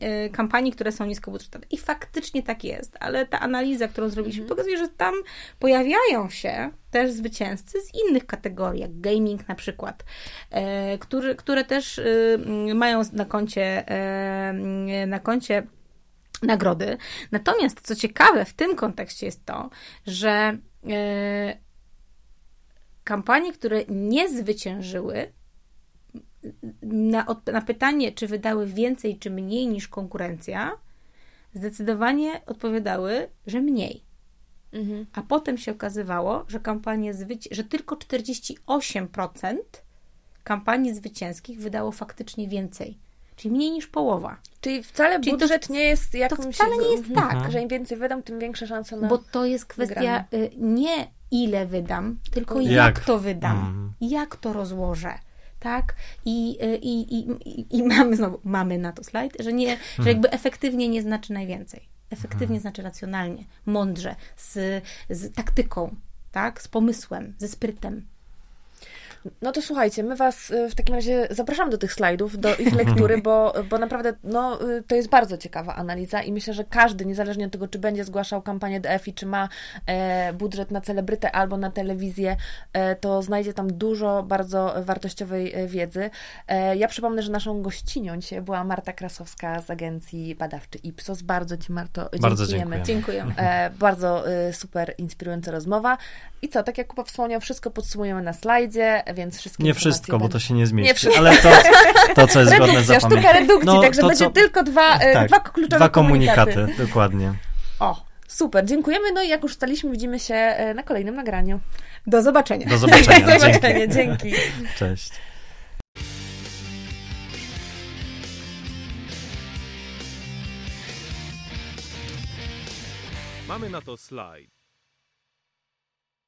e, kampanii, które są niskobudżetowe. I faktycznie tak jest, ale ta analiza, którą zrobiliśmy, pokazuje, że tam pojawiają się też zwycięzcy z innych kategorii, jak gaming na przykład, e, który, które też mają na koncie, na koncie nagrody. Natomiast co ciekawe w tym kontekście jest to, że e, kampanie, które nie zwyciężyły, na, na pytanie, czy wydały więcej, czy mniej niż konkurencja, zdecydowanie odpowiadały, że mniej. Mhm. A potem się okazywało, że kampanie zwyci- że tylko 48% kampanii zwycięskich wydało faktycznie więcej. Czyli mniej niż połowa. Czyli wcale Czyli to budżet w- nie jest jakimś... wcale nie jest Mhm. tak. Że im więcej wydam, tym większe szanse na... Bo to jest kwestia y, nie ile wydam, tylko Jak. jak, to wydam, Mm. jak to rozłożę. Tak? I, y, i, i, i, I mamy znowu, mamy na to slajd, że, nie, że jakby efektywnie nie znaczy najwięcej. Efektywnie znaczy racjonalnie, mądrze, z, z taktyką. tak? Z pomysłem, ze sprytem. No to słuchajcie, my Was y, w takim razie zapraszamy do tych slajdów, do ich lektury, bo, bo naprawdę no, y, to jest bardzo ciekawa analiza i myślę, że każdy, niezależnie od tego, czy będzie zgłaszał kampanię DFI, czy ma e, budżet na celebrytę albo na telewizję, e, to znajdzie tam dużo bardzo wartościowej e, wiedzy. E, ja przypomnę, że naszą gościnią dzisiaj była Marta Krasowska z agencji badawczej Ipsos. Bardzo Ci, Marto, Bardzo dziękujemy. E, bardzo y, super inspirująca rozmowa. I co, tak jak Kuba wspomniał, wszystko podsumujemy na slajdzie, więc wszystkie Nie wszystko, bo będą- to się nie zmieści, Nie wszystko. ale to, to, co jest godne Redukcja, sztuka zapamiętania. redukcji, No, także to, będzie co- tylko dwa, e, Tak, dwa kluczowe Dwa komunikaty. komunikaty, dokładnie. O, super, dziękujemy. No i jak już staliśmy, widzimy się e, na kolejnym nagraniu. Do zobaczenia. Do zobaczenia. Do zobaczenia, dzięki. Cześć. Mamy na to slajd.